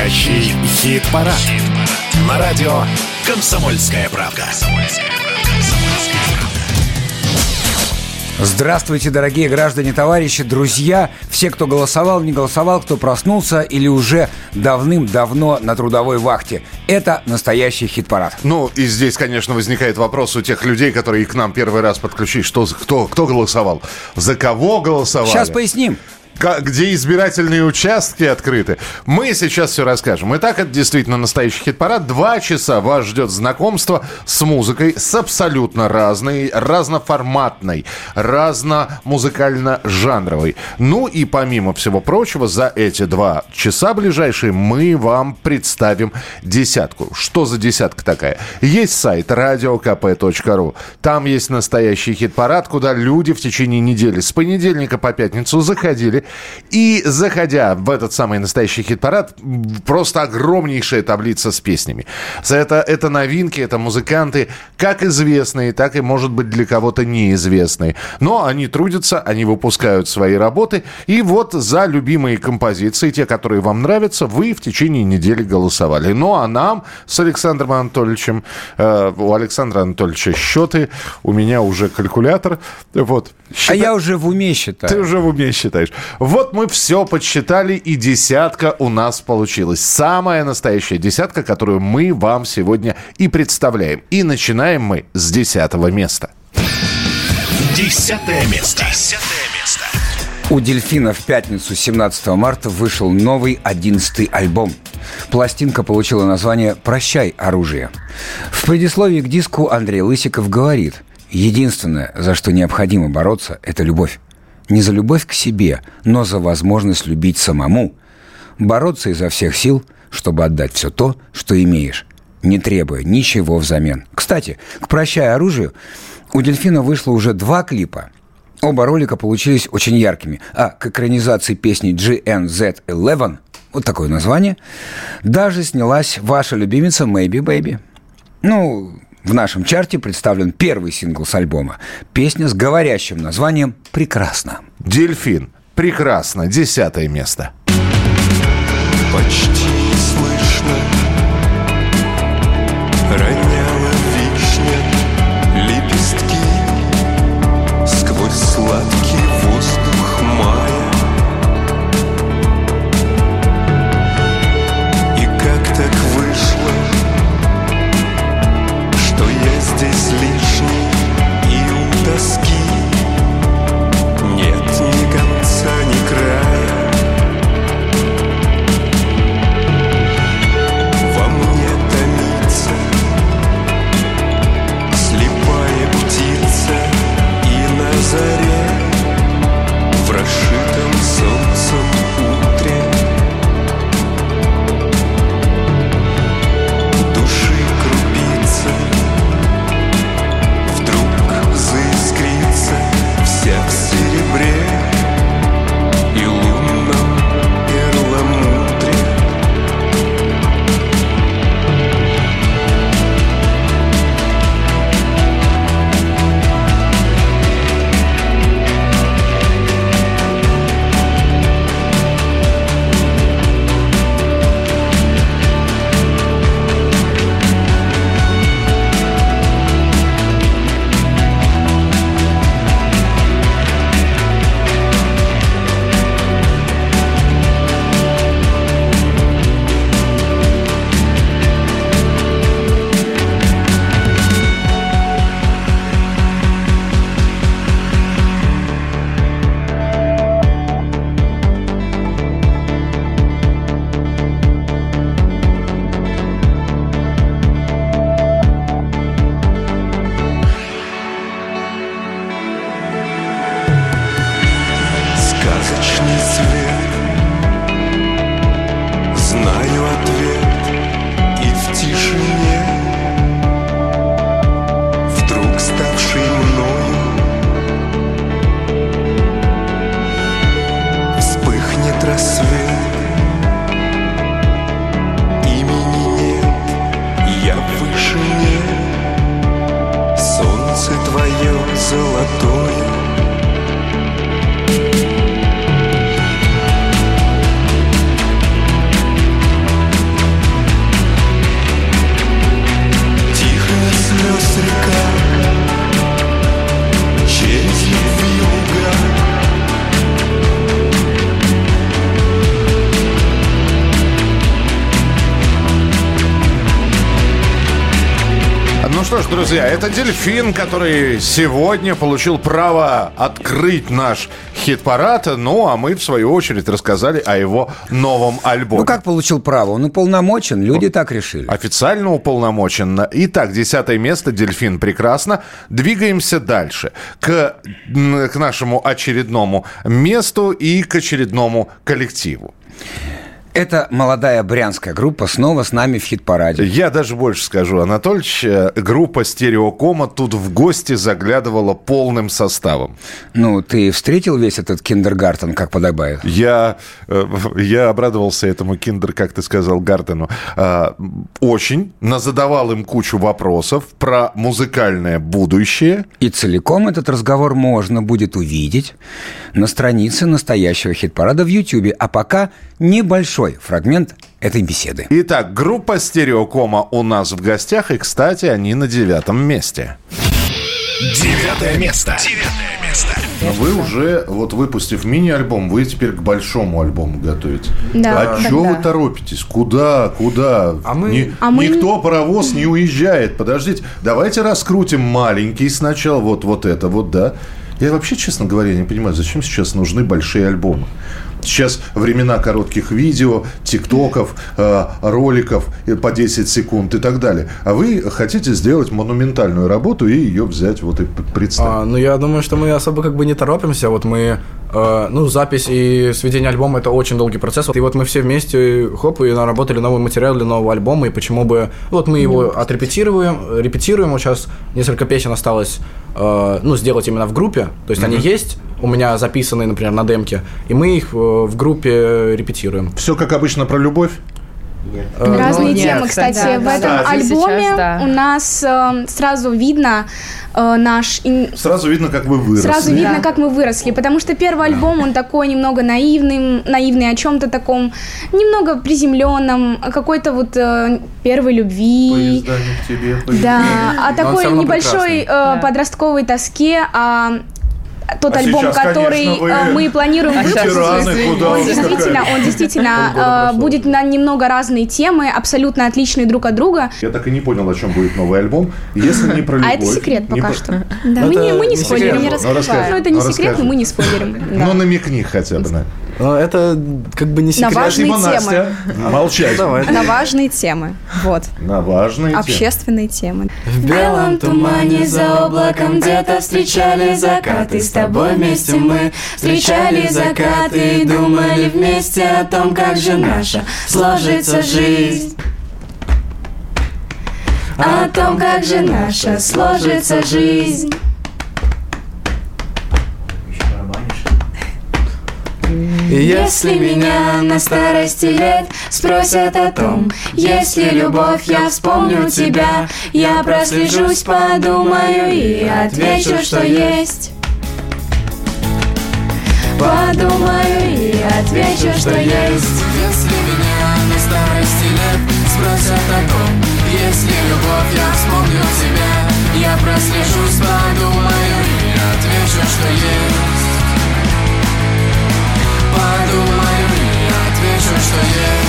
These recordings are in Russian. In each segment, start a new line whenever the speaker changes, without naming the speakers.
Настоящий хит-парад. Хит На радио «Комсомольская правка».
Здравствуйте, дорогие граждане, товарищи, друзья, все, кто голосовал, не голосовал, кто проснулся или уже давным-давно на трудовой вахте. Это настоящий хит-парад.
Ну, и здесь, конечно, возникает вопрос у тех людей, которые к нам первый раз подключились. Что, кто, кто голосовал? За кого голосовали?
Сейчас поясним
где избирательные участки открыты. Мы сейчас все расскажем. Итак, это действительно настоящий хит-парад. Два часа вас ждет знакомство с музыкой, с абсолютно разной, разноформатной, разномузыкально-жанровой. Ну и помимо всего прочего, за эти два часа ближайшие мы вам представим десятку. Что за десятка такая? Есть сайт radiokp.ru. Там есть настоящий хит-парад, куда люди в течение недели с понедельника по пятницу заходили и заходя в этот самый настоящий хит-парад, просто огромнейшая таблица с песнями. Это, это новинки, это музыканты, как известные, так и, может быть, для кого-то неизвестные. Но они трудятся, они выпускают свои работы. И вот за любимые композиции, те, которые вам нравятся, вы в течение недели голосовали. Ну, а нам с Александром Анатольевичем, э, у Александра Анатольевича счеты, у меня уже калькулятор. Вот.
Считай... А я уже в уме считаю.
Ты уже в уме считаешь. Вот мы все подсчитали, и десятка у нас получилась. Самая настоящая десятка, которую мы вам сегодня и представляем. И начинаем мы с десятого места.
Десятое место. Десятое
место. У «Дельфина» в пятницу 17 марта вышел новый одиннадцатый альбом. Пластинка получила название «Прощай, оружие». В предисловии к диску Андрей Лысиков говорит «Единственное, за что необходимо бороться, это любовь. Не за любовь к себе, но за возможность любить самому. Бороться изо всех сил, чтобы отдать все то, что имеешь, не требуя ничего взамен. Кстати, к «Прощай оружию» у «Дельфина» вышло уже два клипа. Оба ролика получились очень яркими. А к экранизации песни GNZ11, вот такое название, даже снялась ваша любимица Maybe Baby. Ну, в нашем чарте представлен первый сингл с альбома. Песня с говорящим названием «Прекрасно».
«Дельфин». Прекрасно. Десятое место.
Почти слышно
друзья, это «Дельфин», который сегодня получил право открыть наш хит-парад. Ну, а мы, в свою очередь, рассказали о его новом альбоме.
Ну, как получил право? Он уполномочен, люди так решили.
Официально уполномочен. Итак, десятое место «Дельфин» прекрасно. Двигаемся дальше. К, к нашему очередному месту и к очередному коллективу.
Это молодая брянская группа снова с нами в хит-параде.
Я даже больше скажу, Анатольевич, э, группа «Стереокома» тут в гости заглядывала полным составом.
Ну, ты встретил весь этот киндергартен, как подобает?
Я, э, я обрадовался этому киндер, как ты сказал, Гартену, а, очень. Назадавал им кучу вопросов про музыкальное будущее.
И целиком этот разговор можно будет увидеть на странице настоящего хит-парада в Ютьюбе. А пока небольшой фрагмент этой беседы.
Итак, группа «Стереокома» у нас в гостях, и, кстати, они на девятом месте.
Девятое место. Девятое место.
Но вы уже, вот выпустив мини-альбом, вы теперь к большому альбому готовите.
Да,
а чего вы торопитесь? Куда? Куда?
А мы-
Ни-
А мы-
Никто паровоз не уезжает. Подождите, давайте раскрутим маленький сначала. Вот, вот это вот, да. Я вообще, честно говоря, не понимаю, зачем сейчас нужны большие альбомы. Сейчас времена коротких видео, тиктоков, э, роликов э, по 10 секунд и так далее. А вы хотите сделать монументальную работу и ее взять вот и представить.
А, ну, я думаю, что мы особо как бы не торопимся. Вот мы, э, ну, запись и сведение альбома – это очень долгий процесс. И вот мы все вместе, хоп, и наработали новый материал для нового альбома. И почему бы... Вот мы его отрепетируем, репетируем. Вот сейчас несколько песен осталось, э, ну, сделать именно в группе. То есть они есть, у меня записанные, например, на демке. И мы их э, в группе репетируем.
Все как обычно про любовь.
Э,
Разные
ну,
темы,
нет,
кстати,
да,
в
да,
этом
да.
альбоме
Сейчас, да.
у нас э, сразу видно э, наш ин-
Сразу видно, как вы выросли.
Сразу видно,
Да.
как мы выросли, потому что первый альбом, он такой немного наивный, наивный о чем-то таком, немного приземленном, о какой-то вот э, первой любви.
Поезда не к тебе, поезда
Да, о
он
такой небольшой э,
Да.
подростковой тоске, а тот
А
альбом,
сейчас,
который
конечно, вы
э, мы планируем
А
выпустить, он
уж
действительно, он действительно э, будет на немного разные темы, абсолютно отличные друг от друга.
Я так и не понял, о чем будет новый альбом. Если не про любовь...
А это секрет
не
пока
про-
что. Да. Мы
Это
не, мы не
не
спойлерим.
секрет.
Ну, расскажи.
Ну, это не
Ну,
секрет, но мы не спойлерим. Да.
Ну, намекни хотя бы на.
Ну, это как бы не секрет.
важные
Спасибо,
темы.
Настя. Молчать.
Давай.
На важные темы. Вот.
На важные темы.
Общественные темы.
В белом тумане за облаком где-то встречали закаты С тобой вместе мы встречали закаты И думали вместе о том, как же наша сложится жизнь О том, как же наша сложится жизнь Если меня на старости лет спросят о том, есть ли любовь, я вспомню тебя, я прослежусь, подумаю и отвечу, что есть. Подумаю и отвечу, что есть. Если меня на старости лет спросят о том, есть ли любовь, я вспомню тебя, я прослежусь, подумаю и отвечу, что есть. Отвечу, что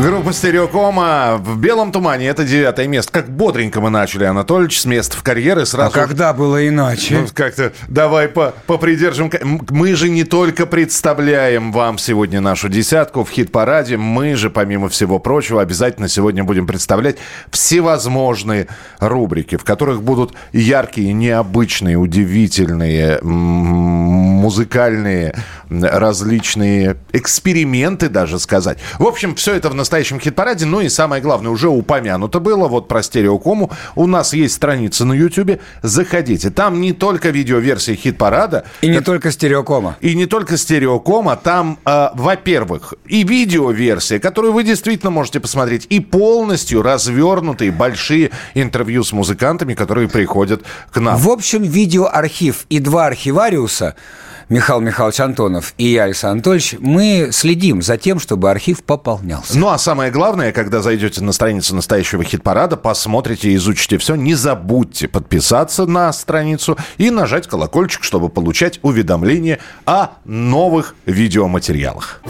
Группа «Стереокома» в белом тумане. Это девятое место. Как бодренько мы начали, Анатольевич, с места в карьеры.
А
Сразу
когда было иначе?
Ну, как-то давай по, попридержим. Мы же не только представляем вам сегодня нашу десятку в хит-параде, мы же, помимо всего прочего, обязательно сегодня будем представлять всевозможные рубрики, в которых будут яркие, необычные, удивительные, музыкальные, различные эксперименты даже сказать. В общем, все это в настоящем хит-параде. Ну и самое главное, уже упомянуто было, вот про стереокому. У нас есть страница на YouTube. Заходите. Там не только видеоверсия хит-парада,
И не только стереокома.
и не только стереокома, там, э, во-первых, и видеоверсия, которую вы действительно можете посмотреть, и полностью развернутые большие интервью с музыкантами, которые приходят к нам.
В общем, видеоархив и два архивариуса, Михаил Михайлович Антонов и я, Александр Анатольевич, мы следим за тем, чтобы архив пополнялся.
Ну а самое главное, когда зайдете на страницу настоящего хит-парада, посмотрите, изучите все. Не забудьте подписаться на страницу и нажать колокольчик, чтобы получать уведомления о новых видеоматериалах.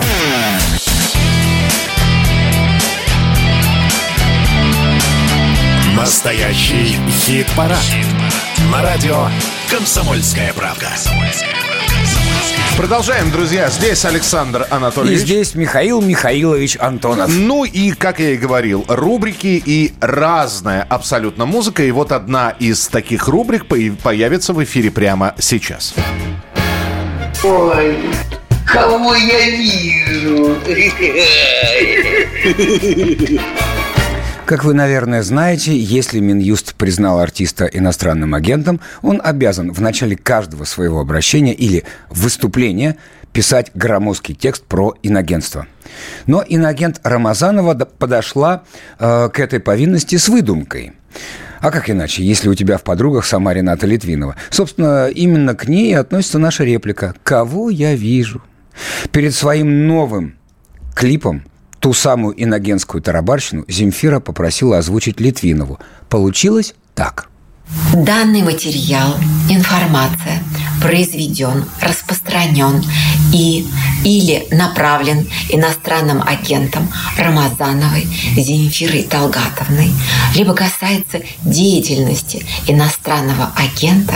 Настоящий хит-парад. хит-парад. На радио «Комсомольская правка». «Комсомольская правка».
Продолжаем, друзья. Здесь Александр
И
Анатольевич.
здесь Михаил Михаилович Антонов.
Ну и, как я и говорил, рубрики и разная абсолютно музыка. И вот одна из таких рубрик появ- появится в эфире прямо сейчас.
Ой, кого я вижу?
Как вы, наверное, знаете, если Минюст признал артиста иностранным агентом, он обязан в начале каждого своего обращения или выступления писать громоздкий текст про иногенство. Но иногент Рамазанова подошла э, к этой повинности с выдумкой. А как иначе, если у тебя в подругах сама Рената Литвинова? Собственно, именно к ней относится наша реплика «Кого я вижу?». Перед своим новым клипом ту самую иногенскую тарабарщину Земфира попросила озвучить Литвинову. Получилось так.
Данный материал, информация произведен, распространен и или направлен иностранным агентом Рамазановой Земфирой Талгатовной, либо касается деятельности иностранного агента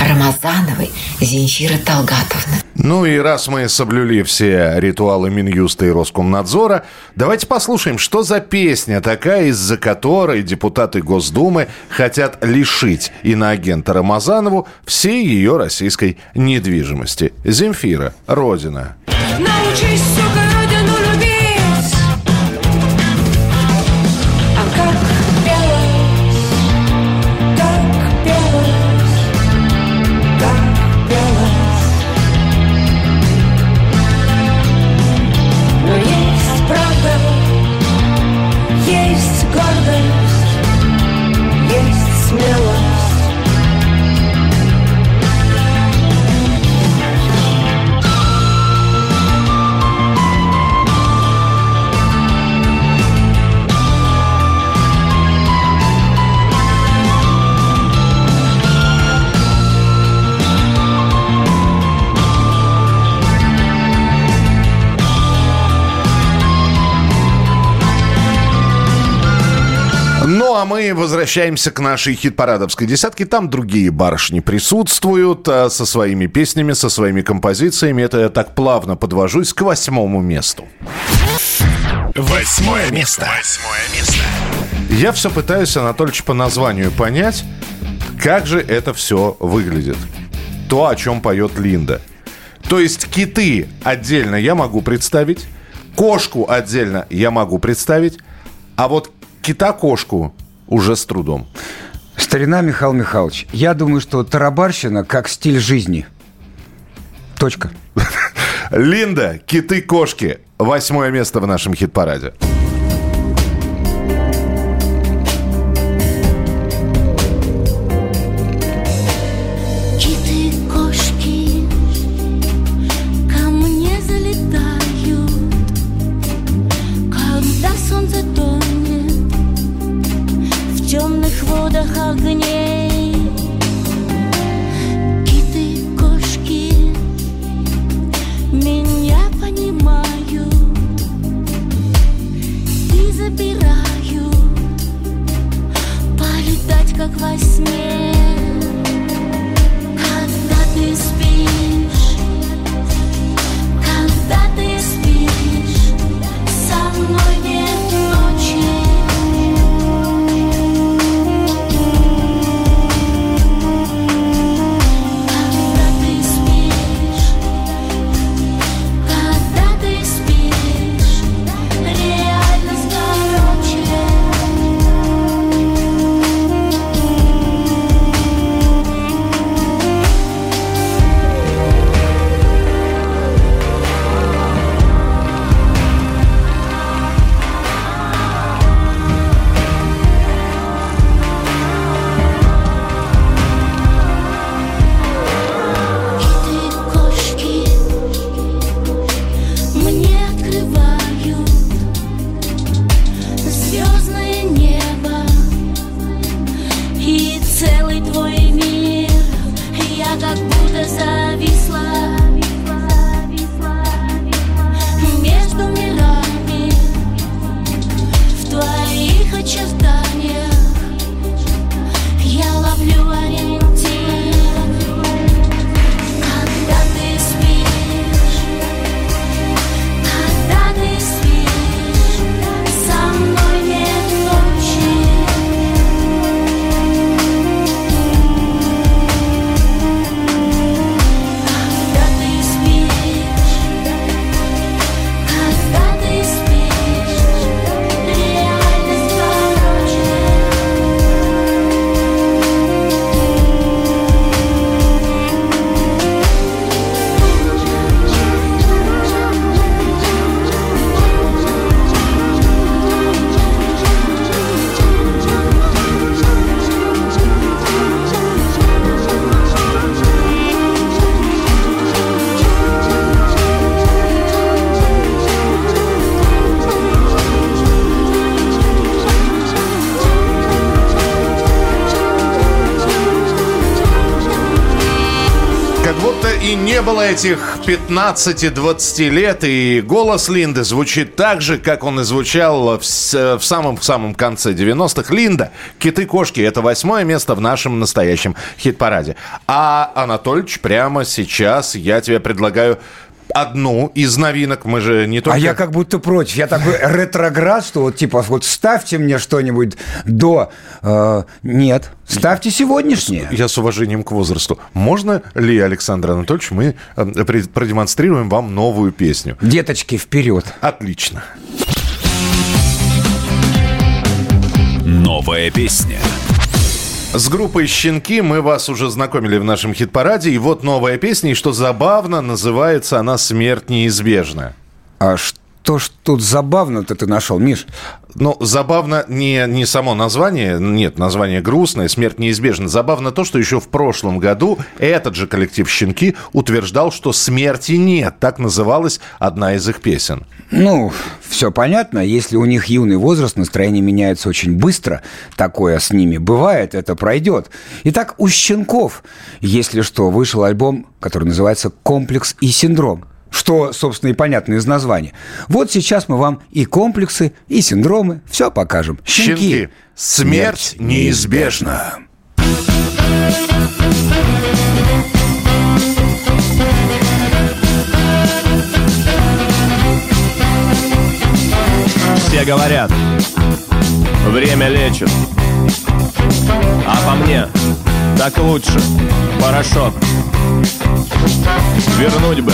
Рамазановой Земфиры Талгатовны.
Ну и раз мы соблюли все ритуалы Минюста и Роскомнадзора, давайте послушаем, что за песня такая, из-за которой депутаты Госдумы хотят лишить иноагента Рамазанову всей ее российской недвижимости. Земфира, Родина.
Научись, а
мы возвращаемся к нашей хит-парадовской десятке. Там другие барышни присутствуют а, со своими песнями, со своими композициями. Это я так плавно подвожусь к восьмому месту.
Восьмое место. Восьмое место.
Я все пытаюсь, Анатольевич, по названию понять, как же это все выглядит. То, о чем поет Линда. То есть киты отдельно я могу представить, кошку отдельно я могу представить, а вот кита-кошку уже с трудом.
Старина Михаил Михайлович, я думаю, что тарабарщина как стиль жизни. Точка.
Линда, киты-кошки. Восьмое место в нашем хит-параде.
И
не было этих 15-20 лет, и голос Линды звучит так же, как он и звучал в, самом-самом конце 90-х. Линда, «Киты-кошки» — это восьмое место в нашем настоящем хит-параде. А, Анатольевич, прямо сейчас я тебе предлагаю одну из новинок. Мы же не только...
А я как будто против. Я такой ретроград, что вот типа вот ставьте мне что-нибудь до... э, нет, ставьте сегодняшнее.
Я с уважением к возрасту. Можно ли, Александр Анатольевич, мы э, продемонстрируем вам новую песню?
Деточки, вперед.
Отлично.
Новая песня.
С группой «Щенки» мы вас уже знакомили в нашем хит-параде. И вот новая песня, и что забавно, называется она «Смерть неизбежна».
А что ж тут забавно-то ты нашел, Миш?
Ну, забавно не, не само название, нет, название грустное, смерть неизбежна. Забавно то, что еще в прошлом году этот же коллектив «Щенки» утверждал, что смерти нет. Так называлась одна из их песен.
Ну, все понятно. Если у них юный возраст, настроение меняется очень быстро. Такое с ними бывает, это пройдет. Итак, у щенков, если что, вышел альбом, который называется «Комплекс и синдром». Что, собственно, и понятно из названия. Вот сейчас мы вам и комплексы, и синдромы все покажем.
«Щенки. Смерть неизбежна».
Все говорят, время лечит. А по мне, так лучше, порошок. Вернуть бы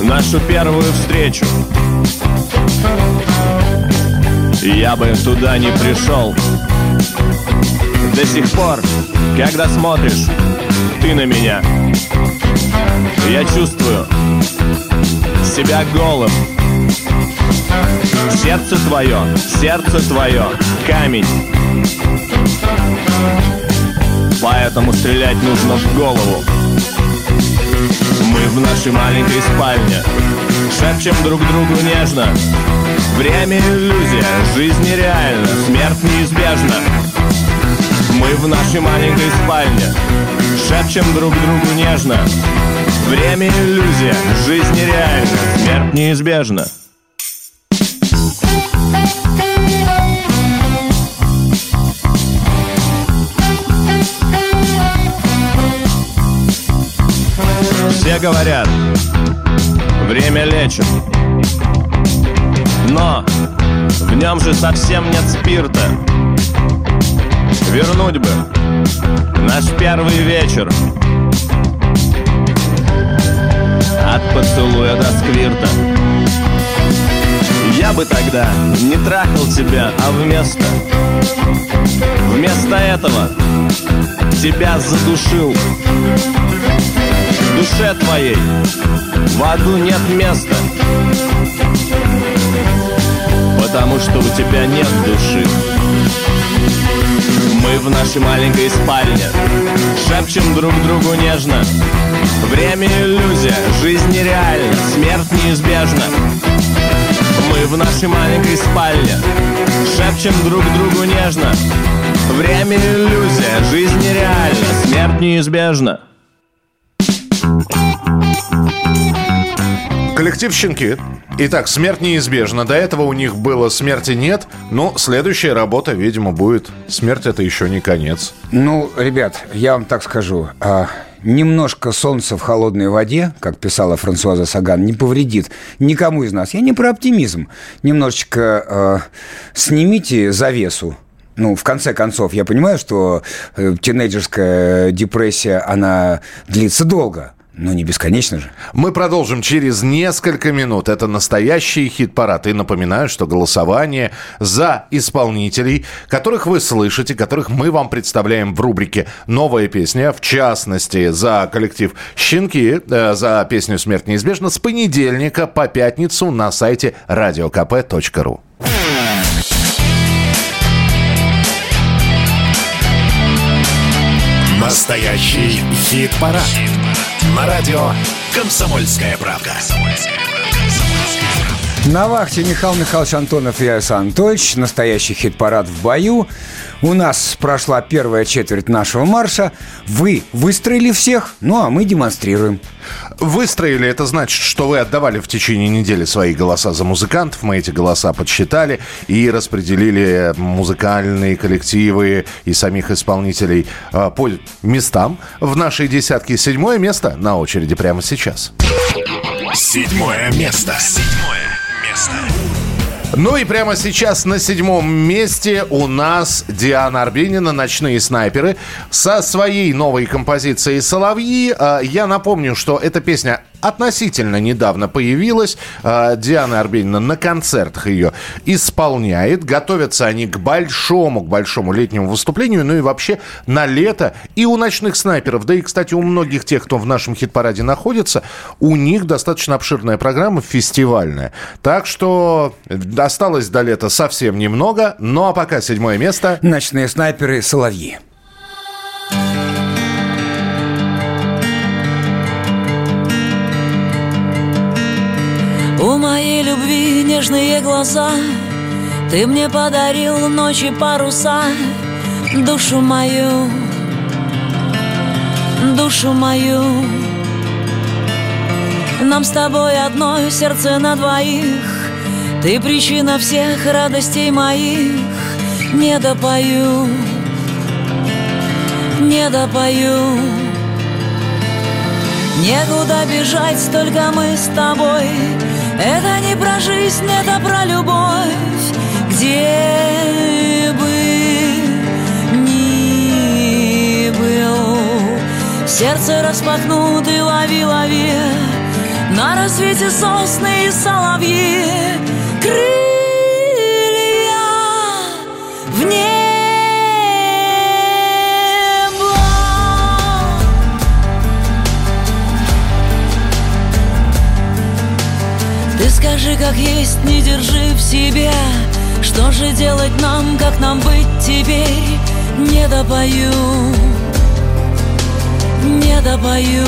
нашу первую встречу. Я бы туда не пришел. До сих пор, когда смотришь ты на меня, я чувствую себя голым. Сердце твое, сердце твое, камень. Поэтому стрелять нужно в голову. Мы в нашей маленькой спальне Шепчем друг другу нежно Время иллюзия, жизнь нереальна Смерть неизбежна Мы в нашей маленькой спальне Шепчем друг другу нежно Время иллюзия, жизнь нереальна Смерть неизбежна Все говорят, время лечит. Но в нем же совсем нет спирта. Вернуть бы наш первый вечер. От поцелуя до сквирта Я бы тогда не трахал тебя, а вместо Вместо этого тебя задушил. В душе твоей в аду нет места Потому что у тебя нет души. Мы в нашей маленькой спальне Шепчем друг другу нежно. Время иллюзия, жизнь нереальна Смерть неизбежна Мы в нашей маленькой спальне Шепчем друг другу нежно Время иллюзия, жизнь нереальна Смерть неизбежна
Коллектив «Щенки». Итак, смерть неизбежна. До этого у них было «Смерти нет», но следующая работа, видимо, будет «Смерть – это еще не конец».
Ну, ребят, я вам так скажу. а, немножко солнца в холодной воде, как писала Франсуаза Саган, не повредит никому из нас. Я не про оптимизм. Немножечко а, снимите завесу. Ну, в конце концов, я понимаю, что э, тинейджерская депрессия, она длится долго. Но не бесконечно же.
Мы продолжим через несколько минут. Это настоящий хит-парад. И напоминаю, что голосование за исполнителей, которых вы слышите, которых мы вам представляем в рубрике «Новая песня», в частности, за коллектив «Щенки», э, за песню «Смерть неизбежна» с понедельника по пятницу на сайте radiokp.ru.
Настоящий хит-парад. На радио «Комсомольская правда».
На вахте Михаил Михайлович Антонов и Александр Анатольевич. Настоящий хит-парад в бою. У нас прошла первая четверть нашего марша. Вы выстроили всех, ну а мы демонстрируем.
Выстроили, это значит, что вы отдавали в течение недели свои голоса за музыкантов. Мы эти голоса подсчитали и распределили музыкальные коллективы и самих исполнителей э, по местам в нашей десятке. Седьмое место на очереди прямо сейчас.
Седьмое место. Седьмое место.
Ну и прямо сейчас на седьмом месте у нас Диана Арбенина «Ночные снайперы» со своей новой композицией «Соловьи». А, Я напомню, что эта песня относительно недавно появилась. А, Диана Арбенина на концертах ее исполняет. Готовятся они к большому, к большому летнему выступлению. Ну и вообще на лето и у «Ночных снайперов», да и, кстати, у многих тех, кто в нашем хит-параде находится, у них достаточно обширная программа фестивальная. Так что осталось до лета совсем немного. Ну а пока седьмое место.
Ночные снайперы «Соловьи».
У моей любви нежные глаза. Ты мне подарил ночи паруса. Душу мою, душу мою. Нам с тобой одно сердце на двоих. Ты причина всех радостей моих. Не допою, не допою. Некуда бежать, только мы с тобой Это не про жизнь, это про любовь. Где бы ни был Сердце распахнуто, лови, лови. На рассвете сосны и соловьи. Крылья в небо скажи, как есть, не держи в себе. Что же делать нам, как нам быть теперь? Не допою, не допою.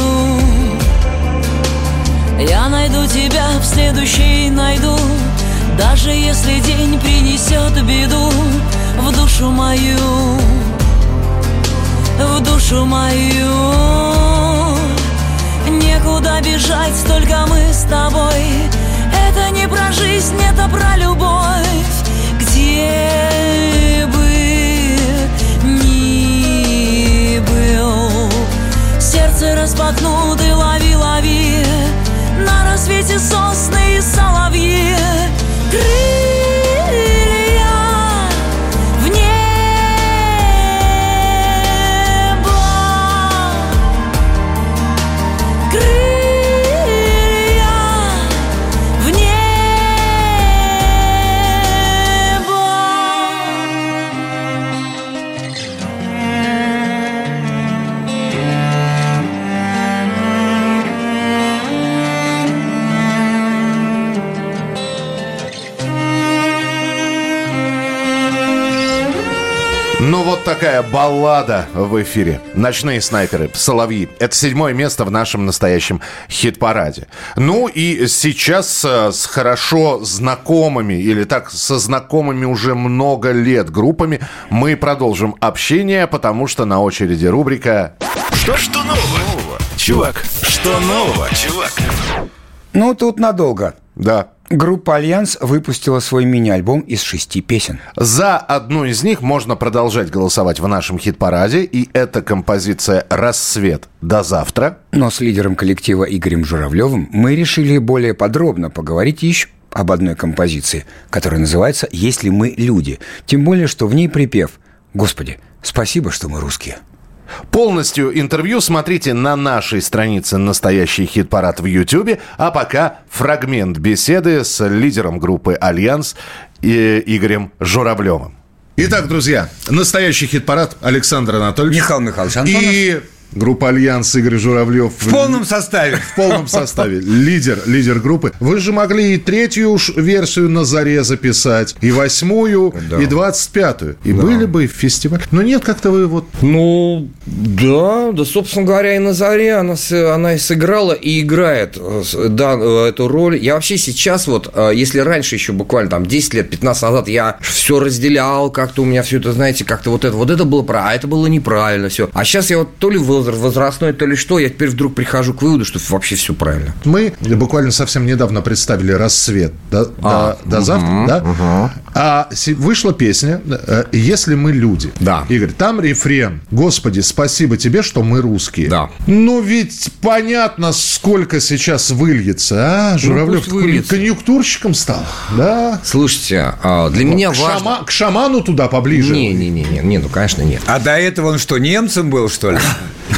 Я найду тебя в следующий найду. Даже если день принесет беду В душу мою, в душу мою. Некуда бежать, только мы с тобой Это не про жизнь, это про любовь. Где бы ни был Сердце распахнуто, лови, лови. На рассвете сосны и соловьи. Крылья
Ну вот такая баллада в эфире. «Ночные снайперы», «Соловьи». Это седьмое место в нашем настоящем хит-параде. Ну и сейчас э, с хорошо знакомыми, или так, со знакомыми уже много лет группами мы продолжим общение, потому что на очереди рубрика
Что, что нового? Чувак, что нового, чувак?
Ну, тут надолго.
Да.
Группа «Альянс» выпустила свой мини-альбом из шести песен.
За одну из них можно продолжать голосовать в нашем хит-параде, и это композиция «Рассвет до завтра».
Но с лидером коллектива Игорем Журавлевым мы решили более подробно поговорить еще об одной композиции, которая называется «Если мы люди». Тем более, что в ней припев «Господи, спасибо, что мы русские».
Полностью интервью смотрите на нашей странице «Настоящий хит-парад» в YouTube, а пока фрагмент беседы с лидером группы «Альянс» и Игорем Журавлевым. Итак, друзья, настоящий хит-парад Александр Анатольевич.
Михаил Михайлович Антонов.
И Группа «Альянс» Игорь Журавлев.
В полном составе.
В полном составе. Лидер, лидер группы. Вы же могли и третью уж версию на заре записать, и восьмую, и двадцать пятую. И были бы в фестивале. Но нет, как-то вы вот...
Ну, да, да, собственно говоря, и на заре она, с- она и сыграла, и играет э, да, э, эту роль. Я вообще сейчас вот, э, если раньше еще буквально там 10 лет, 15 назад я все разделял, как-то у меня все это, знаете, как-то вот это, вот это было правильно, а это было неправильно, все. А сейчас я вот то ли возра- возрастной, то ли что, я теперь вдруг прихожу к выводу, что вообще все правильно.
Мы буквально совсем недавно представили «Рассвет» до,
А,
до- до завтра, да? А си- вышла песня э, «Если мы люди».
Да.
Игорь, там рефрен «Господи, спасибо тебе, что мы русские».
Да.
Ну, ведь понятно, сколько сейчас выльется, а? Журавлев
пусть выльется.
конъюнктурщиком стал, да?
Слушайте, а, для меня
к,
важно...
шама- к шаману туда поближе.
Не-не-не, не, ну, конечно, нет.
А до этого он что, немцем был, что ли?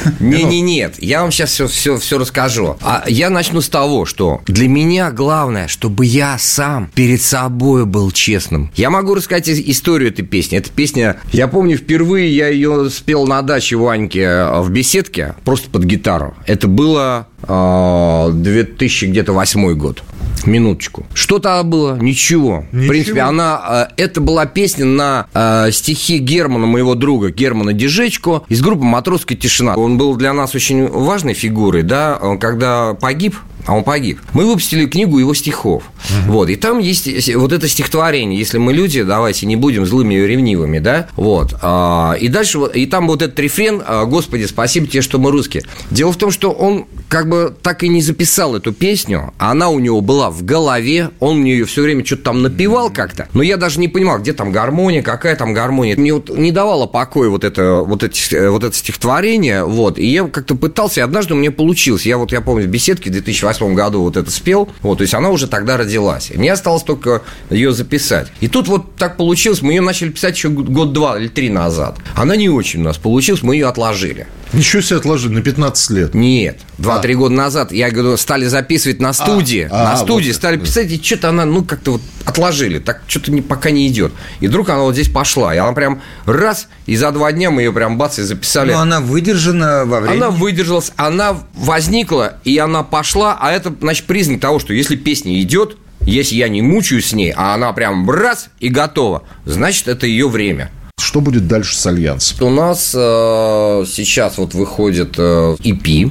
Не, не, нет. Я вам сейчас все, все, все расскажу. А я начну с того, что для меня главное, чтобы я сам перед собой был честным. Я могу рассказать ис- историю этой песни. Эта песня, я помню, впервые я ее спел на даче Ваньки э, в беседке, просто под гитару. Это было э, 2000 где-то восьмой год. Минуточку. Что тогда было? Ничего. В принципе, она... э, это была песня на э, стихи Германа, моего друга, Германа Дежечко, из группы «Матросская тишина». Он был для нас очень важной фигурой, да, Он когда погиб, а он погиб. Мы выпустили книгу его стихов. Вот. И там есть вот это стихотворение. Если мы люди, давайте не будем злыми и ревнивыми, да? Вот. А, и дальше, и там вот этот рефрен а, «Господи, спасибо тебе, что мы русские». Дело в том, что он как бы так и не записал эту песню, а она у него была в голове, он мне ее все время что-то там напевал как-то, но я даже не понимал, где там гармония, какая там гармония. Мне вот не давало покоя вот это, вот эти, э, вот это стихотворение, вот, и я как-то пытался, и однажды у меня получилось. Я вот, я помню, в беседке в 2008 году вот это спел, вот, то есть она уже тогда родилась. И мне осталось только ее записать. И тут вот так получилось, мы ее начали писать еще год-два или три назад. Она не очень у нас получилась, мы ее отложили.
Ничего себе отложили на 15 лет.
Нет, два-три года назад, я говорю, стали записывать на студии,
а,
на студии
вот
стали писать, и что-то она, ну, как-то вот отложили, так что-то не, пока не идет. И вдруг она вот здесь пошла, и она прям раз, и за два дня мы ее прям бац и записали.
Ну, она выдержана во времени.
Она выдержалась, она возникла, и она пошла, а это, значит, признак того, что если песня идет, если я не мучаюсь с ней, а она прям раз и готова, значит, это ее время.
Что будет дальше с Альянсом?
У нас э, сейчас вот выходит э, EP,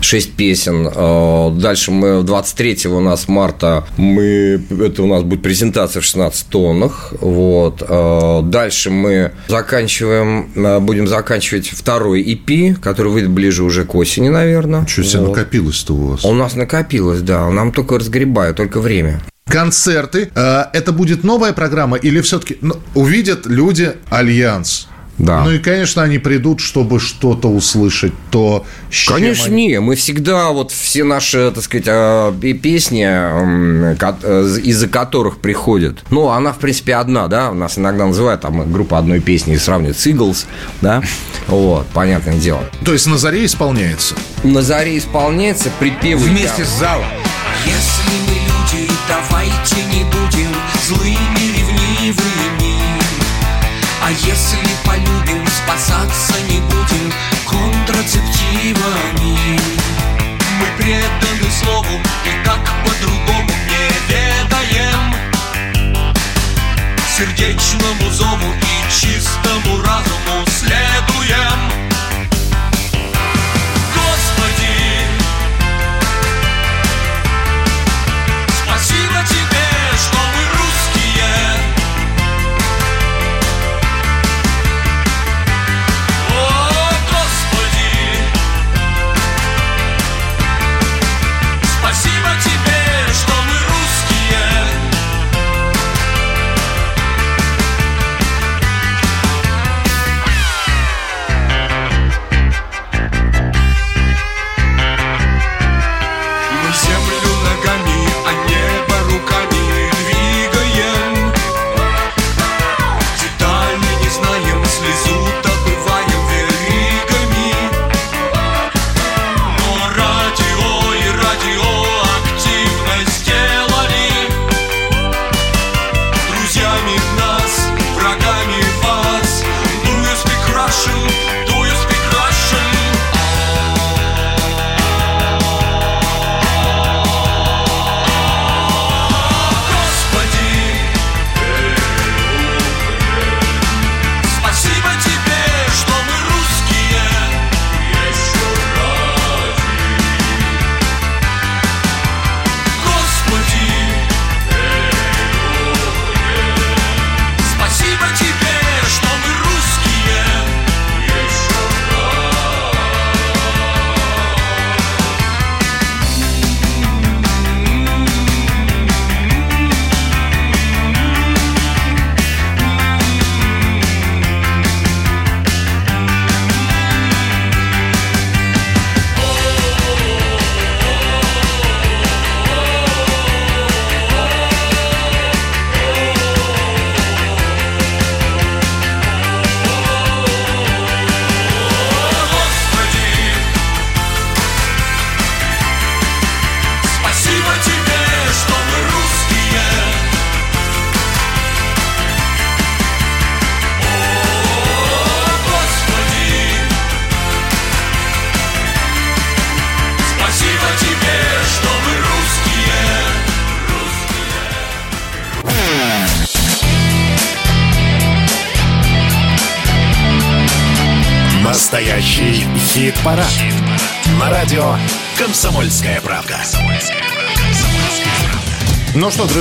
6 песен. Э, Дальше мы 23 у нас марта мы это у нас будет презентация в 16 тоннах. Вот. Э, Дальше мы заканчиваем, э, будем заканчивать второй EP, который выйдет ближе уже к осени, наверное.
Что себе
Вот.
накопилось-то у вас?
У нас накопилось, да. Нам только разгребают, только время.
Концерты. Это будет новая программа или все-таки увидят люди Альянс?
Да.
Ну и, конечно, они придут, чтобы что-то услышать, то с чем
Конечно,
они-
не. Мы всегда, вот все наши, так сказать, пе- песни, э, из-за которых приходят. Ну, она, в принципе, одна, да. Нас иногда называют там группа одной песни и сравнивают с Eagles, да. Вот, понятное дело.
То есть на заре исполняется.
На заре исполняется припевы.
Вместе с залом.
Если мы люди, давайте не будем злыми, ревнивыми. А если полюбим, спасаться не будем контрацептивами. Мы преданы слову, и как по-другому не ведаем. Сердечному зову и чистому разуму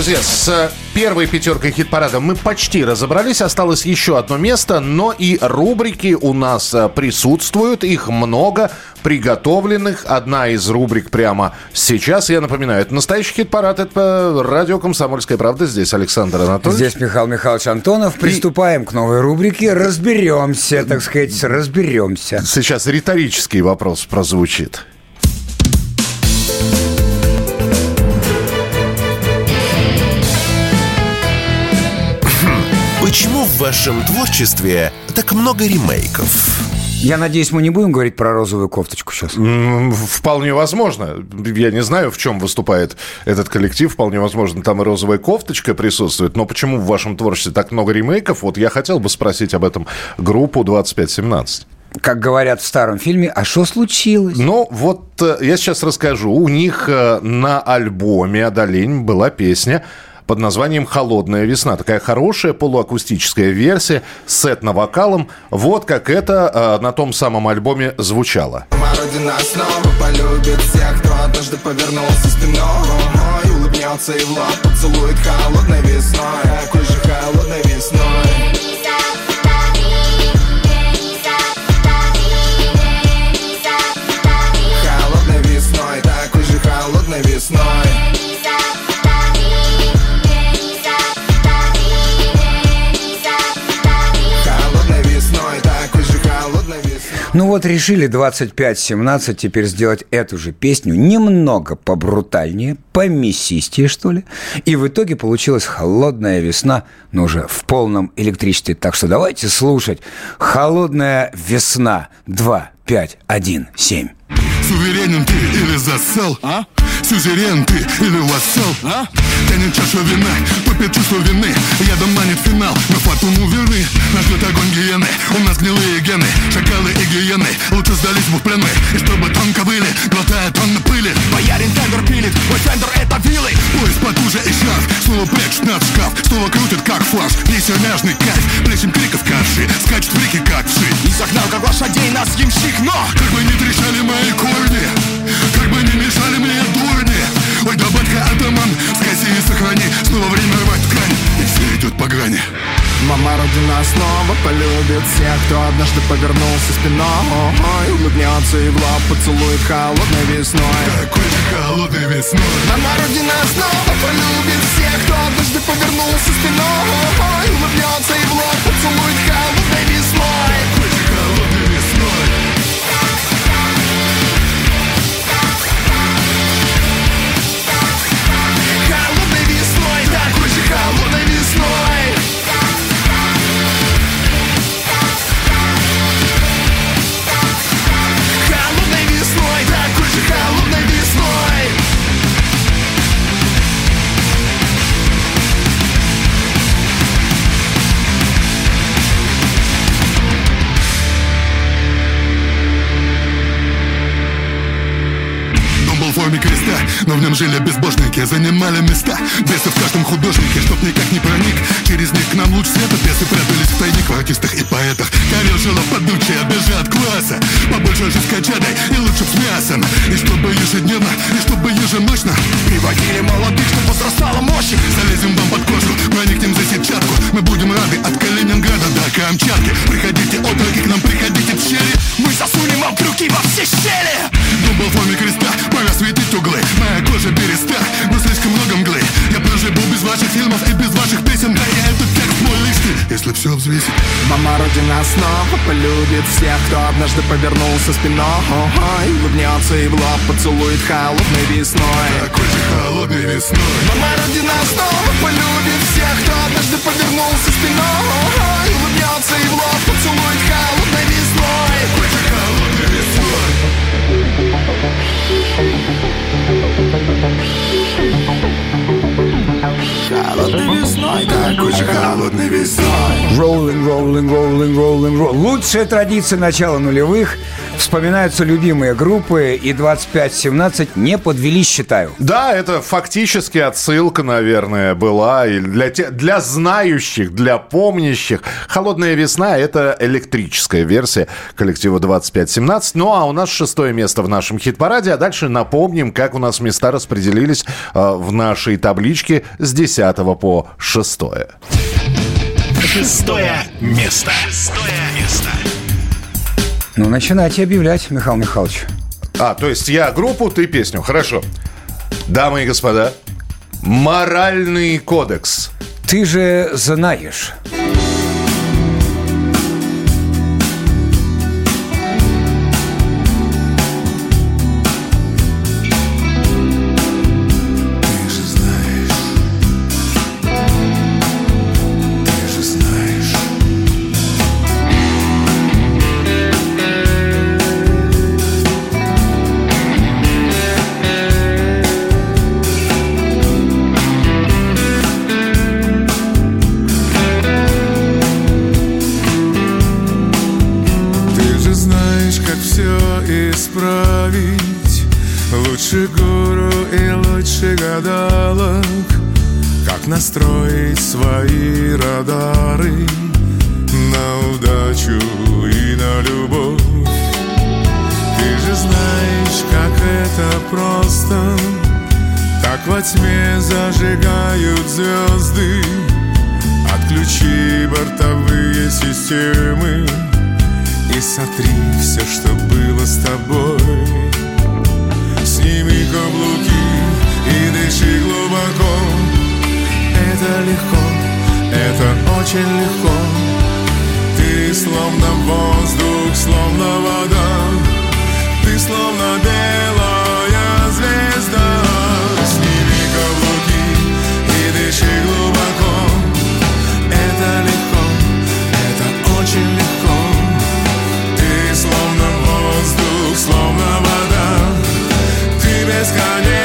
друзья, с первой пятеркой хит-парада мы почти разобрались. Осталось еще одно место, но и рубрики у нас э, присутствуют. Их много приготовленных. Одна из рубрик прямо сейчас. Я напоминаю, это настоящий хит-парад. Это радио «Комсомольская правда». Здесь Александр Анатольевич.
Здесь Михаил Михайлович Антонов. Приступаем к новой рубрике. Разберемся, так сказать, разберемся.
Сейчас риторический вопрос прозвучит.
В вашем творчестве так много ремейков?
Я надеюсь, мы не будем говорить про розовую кофточку сейчас.
Вполне возможно. Я не знаю, в чем выступает этот коллектив. Вполне возможно, там и розовая кофточка присутствует. Но почему в вашем творчестве так много ремейков? Вот я хотел бы спросить об этом группу 2517.
Как говорят в старом фильме, а что случилось?
Ну, вот э, я сейчас расскажу. У них э, на альбоме «Одолень» была песня под названием «Холодная весна». Такая хорошая полуакустическая версия с этно-вокалом. Вот как это э, на том самом альбоме звучало.
Родина снова полюбит всех, кто однажды повернулся спиной И улыбнется и в лоб поцелует холодной весной Такой же холодной весной весной,
Ну вот решили 25-17 теперь сделать эту же песню немного побрутальнее, помесистее, что ли. И в итоге получилась холодная весна, но уже в полном электричестве. Так что давайте слушать. Холодная весна 2, 5, 1, 7.
Суверенен ты или засал? А? Сюзерен ты или вассал? А? Тянет чашу вина, топит чувство вины. Ядом манит финал, но фатуму верны. Нас ждет огонь гиены, у нас гнилые гены. Шакалы и гиены, лучше сдались бы в плены И чтобы тонко были, глотая тонны пыли. Боярин тендер пилит, мой тендер это вилы. Поезд потуже и шарф, снова прячет нас в шкаф. Снова крутит как фарш, несет нежный кайф. Плещем криков карши, скачет в реки как вши И загнал как лошадей нас ямщик, но! Как бы не трещали мои корни Как бы не мешали мне дурни Ой, да батька атаман, скоси и сохрани. Снова время рвать ткань, и все идет по грани.
Мама родина снова полюбит всех, кто однажды повернулся спиной. Улыбнется и в лоб поцелует холодной весной.
Такой же холодной весной.
Мама родина снова полюбит всех, кто однажды повернулся спиной. Улыбнется и в лоб поцелует холодной весной.
Такой же холодной весной жили безбожники Занимали места, бесы в каждом художнике Чтоб никак не проник, через них к нам луч света Бесы прятались в тайник в артистах и поэтах. Карел жила подучая, бежа от класса. Побольше же с качадой и лучше с мясом. И чтобы ежедневно, и чтобы еженочно.
Приводили молодых, чтобы возрастала мощь.
Залезем вам под кожу, проникнем за сетчатку. Мы будем рады от Калининграда до Камчатки. Приходите, отроки, к нам приходите в щели.
Мы засунем вам крюки во все щели
В форме креста, пора светить углы. Моя кожа береста, но слишком много мглы. Я проживу без ваших фильмов и без ваших песен. Да и этот текст мой лишний, если все взвесить.
Мама родина снова полюбит всех, кто однажды повернулся спиной. Улыбнется и в лоб поцелует холодной весной.
Такой же холодной весной.
Мама родина снова полюбит всех, кто однажды повернулся спиной. Улыбнется и в лоб поцелует холодной весной.
Такой же холодной весной
Холодной весной, такой же холодной весной
rolling rolling, rolling, rolling, rolling. Лучшая традиция начала нулевых. Вспоминаются любимые группы, и 25-17 не подвели, считаю.
Да, это фактически отсылка, наверное, была и для, те, для знающих, для помнящих. «Холодная весна» — это электрическая версия коллектива 2517. Ну, а у нас шестое место в нашем хит-параде. А дальше напомним, как у нас места распределились э, в нашей табличке с 10 по 6.
Шестое место. Шестое место.
Ну, начинайте объявлять, Михаил Михайлович.
А, то есть я группу, ты песню. Хорошо. Дамы и господа, моральный кодекс.
Ты же знаешь.
Знаешь, как все исправить. Лучше гуру и лучше гадалок Как настроить свои радары На удачу и на любовь. Ты же знаешь, как это просто. Так во тьме зажигают звезды. Отключи бортовые системы и сотри все, что было с тобой. Сними каблуки и дыши глубоко. Это легко, это очень легко. Ты словно воздух, словно вода. Ты словно белая звезда. Сними каблуки и дыши глубоко Ты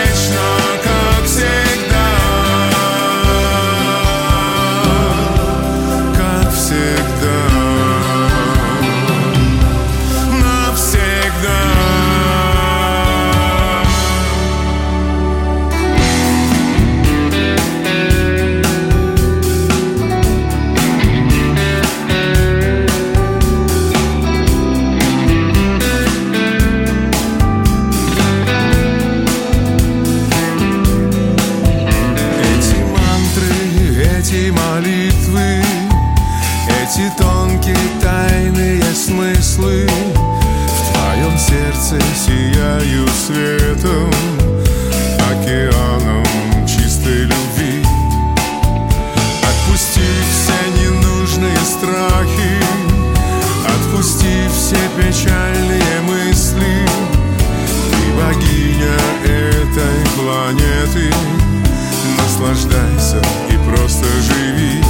Наслаждайся и просто живи.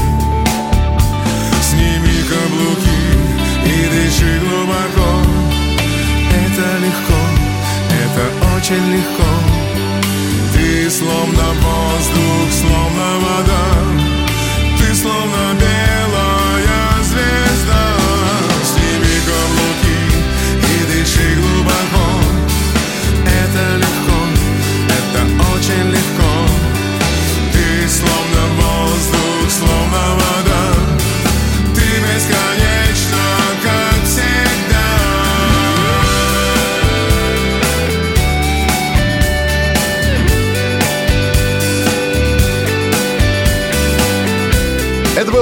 Сними каблуки и дыши глубоко. Это легко, это очень легко. Ты словно воздух, словно вода. Ты словно белая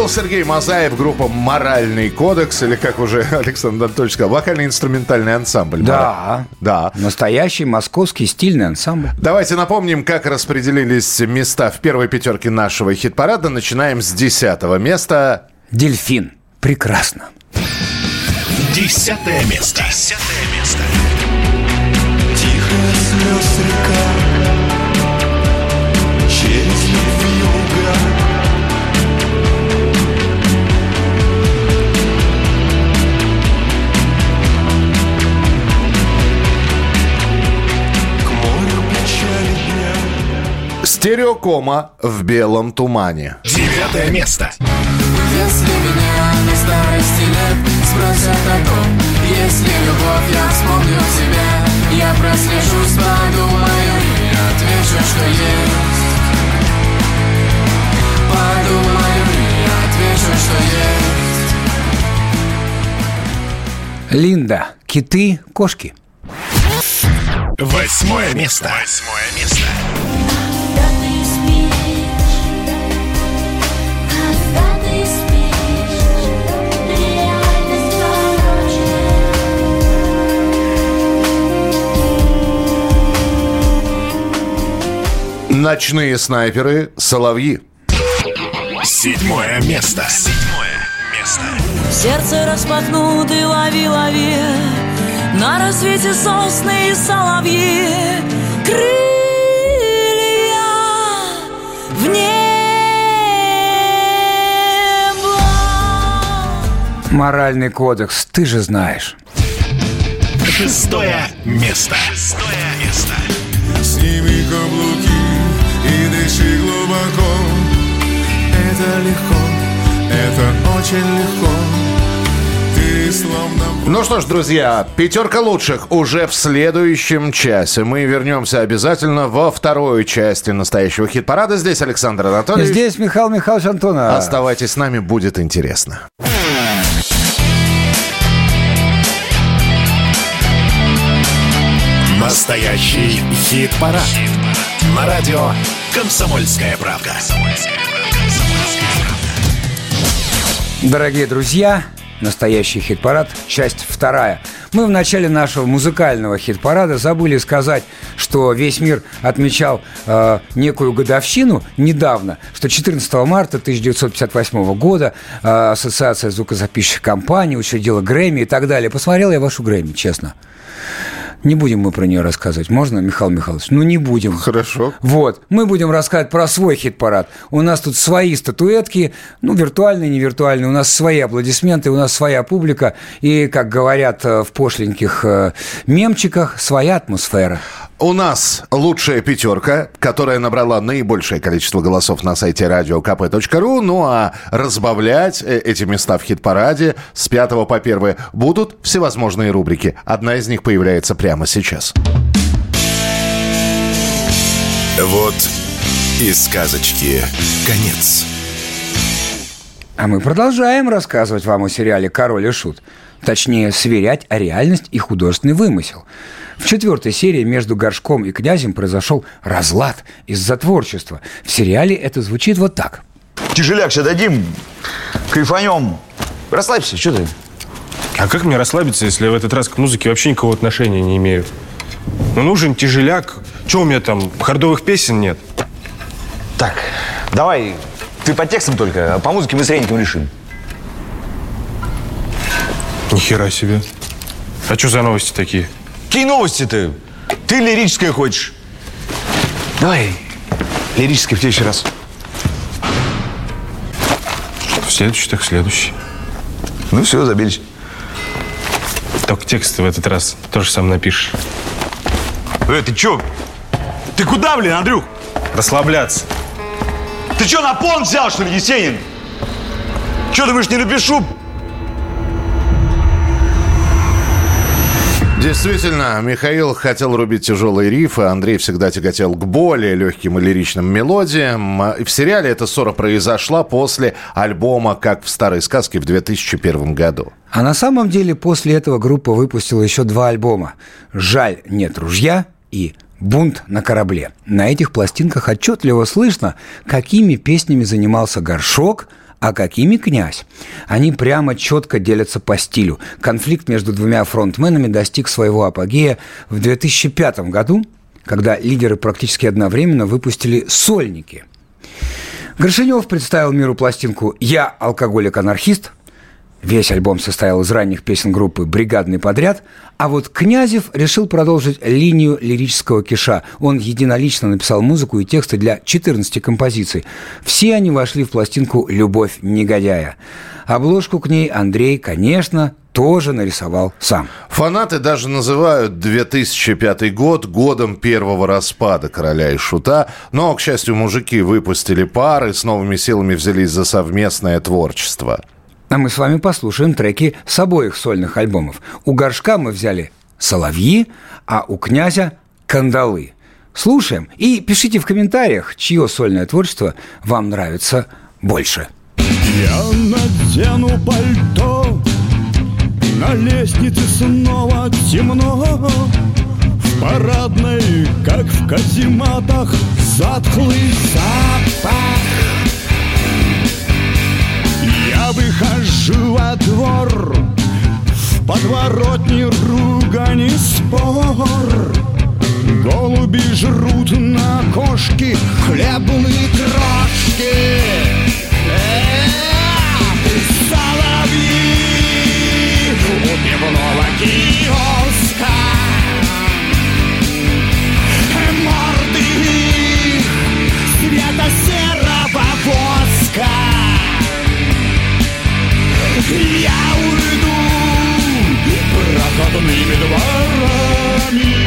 был Сергей Мазаев, группа «Моральный кодекс», или, как уже Александр Анатольевич сказал, вокально-инструментальный ансамбль.
Да.
Да.
Настоящий московский стильный ансамбль.
Давайте напомним, как распределились места в первой пятерке нашего хит-парада. Начинаем с десятого места.
Дельфин. Прекрасно.
Десятое место. Десятое место.
Тихая слез река
Стереокома в белом тумане.
Девятое место.
Если меня на старости лет спросят о том Есть ли любовь, я вспомню тебя Я прослежусь, подумаю и отвечу, что есть Подумаю и отвечу, что есть
Линда. Киты, кошки.
Восьмое место. Восьмое место.
Ночные снайперы, соловьи.
Седьмое место. Седьмое место.
Сердце распахнуты, лови, лови На рассвете сосны и соловьи Крылья в небо
Моральный кодекс, ты же знаешь.
Шестое место. Шестое
Это легко, это очень легко
Ну что ж, друзья, пятерка лучших уже в следующем часе. Мы вернемся обязательно во второй части настоящего хит-парада. Здесь Александр Анатольевич.
Здесь Михаил Михайлович Антонов.
Оставайтесь с нами, будет интересно.
Настоящий хит-парад. На радио «Комсомольская правда».
Дорогие друзья, настоящий хит-парад, часть вторая. Мы в начале нашего музыкального хит-парада забыли сказать, что весь мир отмечал э, некую годовщину недавно, что 14 марта 1958 года э, Ассоциация звукозаписчиков компаний учредила Грэмми и так далее. Посмотрел я вашу Грэмми, честно. Не будем мы про нее рассказывать. Можно, Михаил Михайлович? Ну, не будем.
Хорошо.
Вот. Мы будем рассказывать про свой хит-парад. У нас тут свои статуэтки, ну, виртуальные, не виртуальные. У нас свои аплодисменты, у нас своя публика. И, как говорят э, в пошленьких э, мемчиках, своя атмосфера.
У нас лучшая пятерка, которая набрала наибольшее количество голосов на сайте radiokp.ru. Ну а разбавлять э, эти места в хит-параде с 5 по 1 будут всевозможные рубрики. Одна из них появляется прямо сейчас.
Вот и сказочки конец.
А мы продолжаем рассказывать вам о сериале «Король и Шут». Точнее, сверять реальность и художественный вымысел. В четвертой серии между Горшком и Князем произошел разлад из-за творчества. В сериале это звучит вот так.
Тяжеляк сейчас дадим, кайфанем. Расслабься, что ты?
А как мне расслабиться, если я в этот раз к музыке вообще никакого отношения не имею? Ну, нужен тяжеляк. Че у меня там, хардовых песен нет?
Так, давай, ты по текстам только, а по музыке мы с Реником решим.
Нихера себе. А что за новости такие?
Какие новости-то? Ты лирическое хочешь? Давай, лирическое в следующий раз.
В следующий, так следующий.
Ну все, забились.
Только тексты в этот раз тоже сам напишешь.
Э, ты чё? Ты куда, блин, Андрюх?
Расслабляться.
Ты чё, на понт взял, что ли, Есенин? Чё, думаешь, не напишу?
Действительно, Михаил хотел рубить тяжелые рифы, Андрей всегда тяготел к более легким и лиричным мелодиям. В сериале эта ссора произошла после альбома «Как в старой сказке» в 2001 году.
А на самом деле после этого группа выпустила еще два альбома «Жаль, нет ружья» и «Бунт на корабле». На этих пластинках отчетливо слышно, какими песнями занимался Горшок, а какими князь. Они прямо четко делятся по стилю. Конфликт между двумя фронтменами достиг своего апогея в 2005 году, когда лидеры практически одновременно выпустили «Сольники». Горшинев представил миру пластинку «Я алкоголик-анархист», Весь альбом состоял из ранних песен группы «Бригадный подряд», а вот Князев решил продолжить линию лирического киша. Он единолично написал музыку и тексты для 14 композиций. Все они вошли в пластинку «Любовь негодяя». Обложку к ней Андрей, конечно, тоже нарисовал сам.
Фанаты даже называют 2005 год годом первого распада «Короля и Шута». Но, к счастью, мужики выпустили пары, с новыми силами взялись за совместное творчество.
А мы с вами послушаем треки с обоих сольных альбомов. У Горшка мы взяли «Соловьи», а у Князя «Кандалы». Слушаем и пишите в комментариях, чье сольное творчество вам нравится больше.
Я надену пальто На лестнице снова темно В парадной, как в казематах Затхлый запах Выхожу во двор. В подворотне ругань и спор. Голуби жрут на кошки Хлебные крошки Соловьи у пивного киоска. Морды их цвета серого воска Я уйду проходными дворами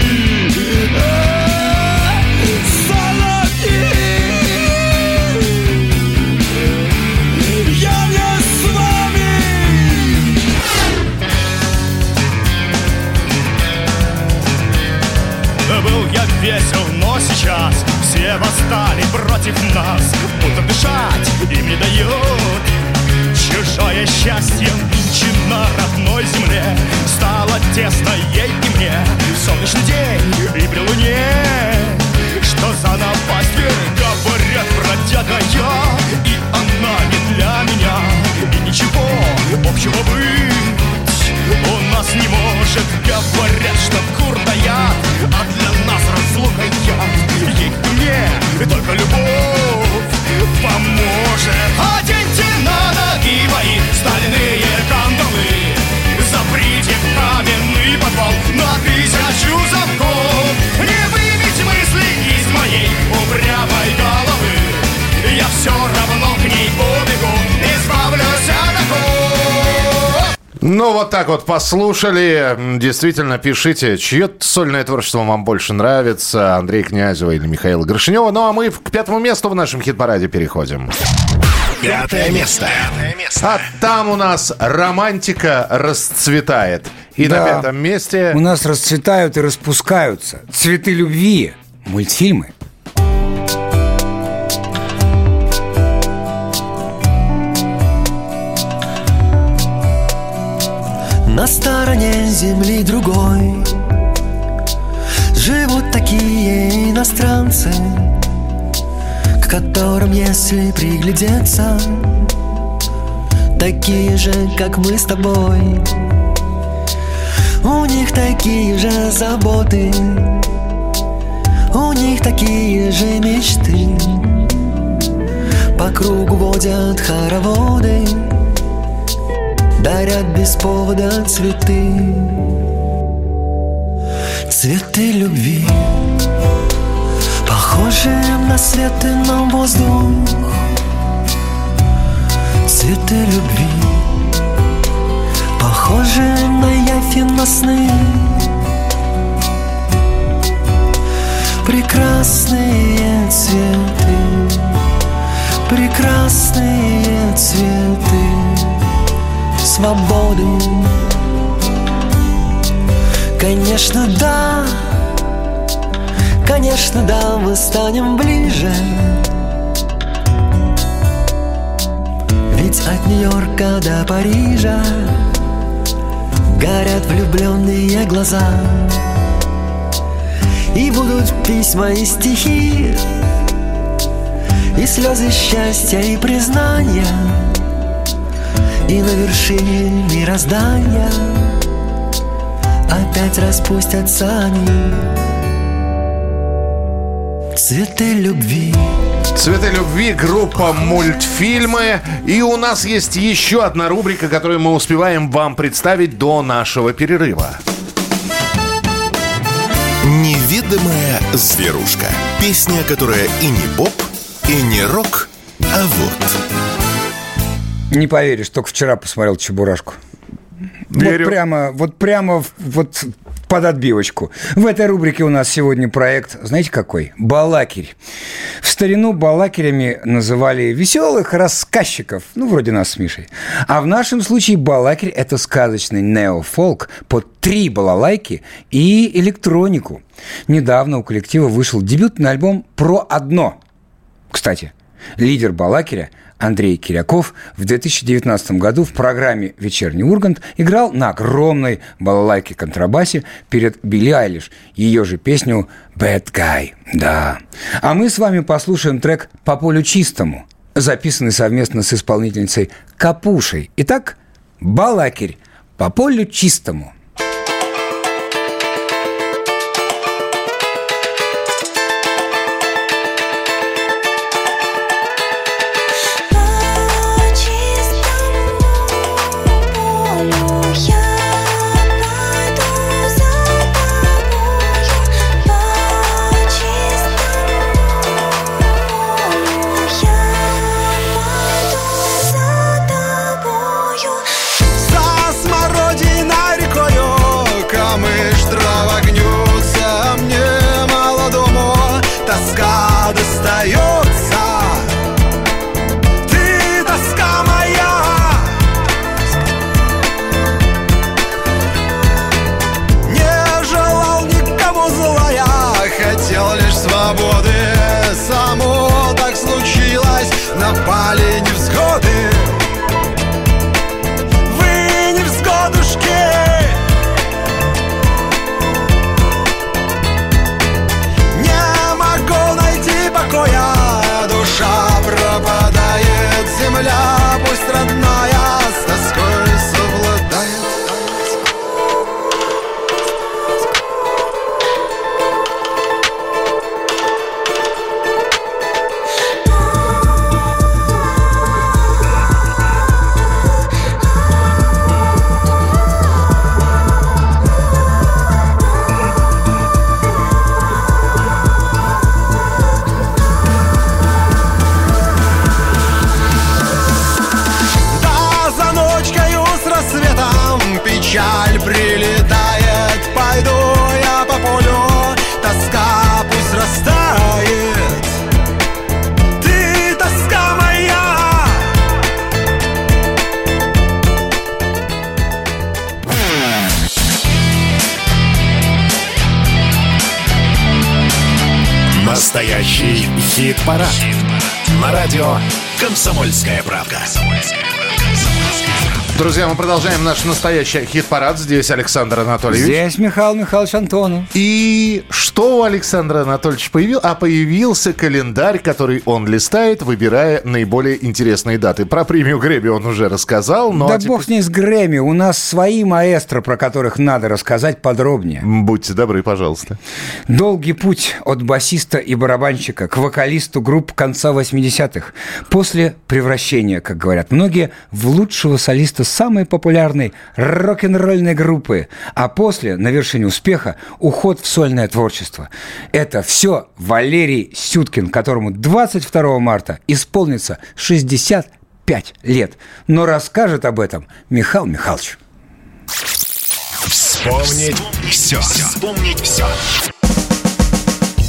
Был я весел, но сейчас Все восстали против нас. Будто дышать им не дает Чужое счастье нынче на родной земле. Стало тесно ей и мне. В солнечный день и при луне. Что за напасть? Говорят бродяга я. И она не для меня. И ничего общего быть у нас не может. Говорят, что кур дает А для нас разлука яд Ей мне только любовь поможет. Оденьте ноги мои стальные кандалы Заприте в каменный подвал на тысячу замков Не выбить мысли из моей упрямой головы Я все равно к ней убегу Избавлюсь от оков
Ну, вот так вот послушали. Действительно, пишите, чье сольное творчество вам больше нравится, Андрей Князева или Михаила Горшинева. Ну, а мы к пятому месту в нашем хит-параде переходим.
Пятое место.
А там у нас романтика расцветает. И на
Да.
пятом месте...
У нас расцветают и распускаются цветы любви, мультфильмы.
На стороне земли другой Живут такие иностранцы которым, если приглядеться Такие же, как мы с тобой. У них такие же заботы У них такие же мечты. По кругу водят хороводы Дарят без повода цветы. Цветы любви Похожи на свет и на воздух. Цветы любви. Похожи на явь на сны. Прекрасные цветы. Прекрасные цветы. Свободы Конечно, да, конечно, да, мы станем ближе. Ведь от Нью-Йорка до Парижа Горят влюбленные глаза. И будут письма и стихи И слезы счастья и признания и на вершине мироздания Опять распустятся они Цветы любви
Цветы любви, группа мультфильмы. И у нас есть еще одна рубрика, которую мы успеваем вам представить до нашего перерыва.
Неведомая зверушка. Песня, которая и не поп, и не рок, а вот.
Не поверишь, только вчера посмотрел «Чебурашку».
Верю.
Вот прямо, вот прямо вот под отбивочку. В этой рубрике у нас сегодня проект, знаете какой? Балакирь. В старину балакирями называли веселых рассказчиков, ну, вроде нас с Мишей. А в нашем случае балакирь – это сказочный неофолк под три балалайки и электронику. Недавно у коллектива вышел дебютный альбом про одно. Кстати, лидер Балакиря Андрей Киряков в 2019 году в программе «Вечерний Ургант» играл на огромной балалайке контрабасе перед Билли Айлиш, ее же песню «Bad Guy». Да. А мы с вами послушаем трек «По полю чистому», записанный совместно с исполнительницей Капушей. Итак, Балакирь «По полю чистому».
«Комсомольская правда».
Друзья, мы продолжаем наш настоящий хит-парад. Здесь Александр Анатольевич.
Здесь Михаил Михайлович Антонов.
И что у Александра Анатольевича появился? А появился календарь, который он листает, выбирая наиболее интересные даты. Про премию Гребби он уже рассказал, но...
да
а теперь-
бог с ней с Грэмми. У нас свои маэстро, про которых надо рассказать подробнее.
Будьте добры, пожалуйста.
Долгий путь от басиста и барабанщика к вокалисту групп конца 80-х. После превращения, как говорят многие, в лучшего солиста самой популярной рок-н-ролльной группы. А после, на вершине успеха, уход в сольное творчество. Это все Валерий Сюткин, которому 22 марта исполнится 65 лет. Но расскажет об этом Михаил Михайлович.
Вспомнить все. Вспомнить все.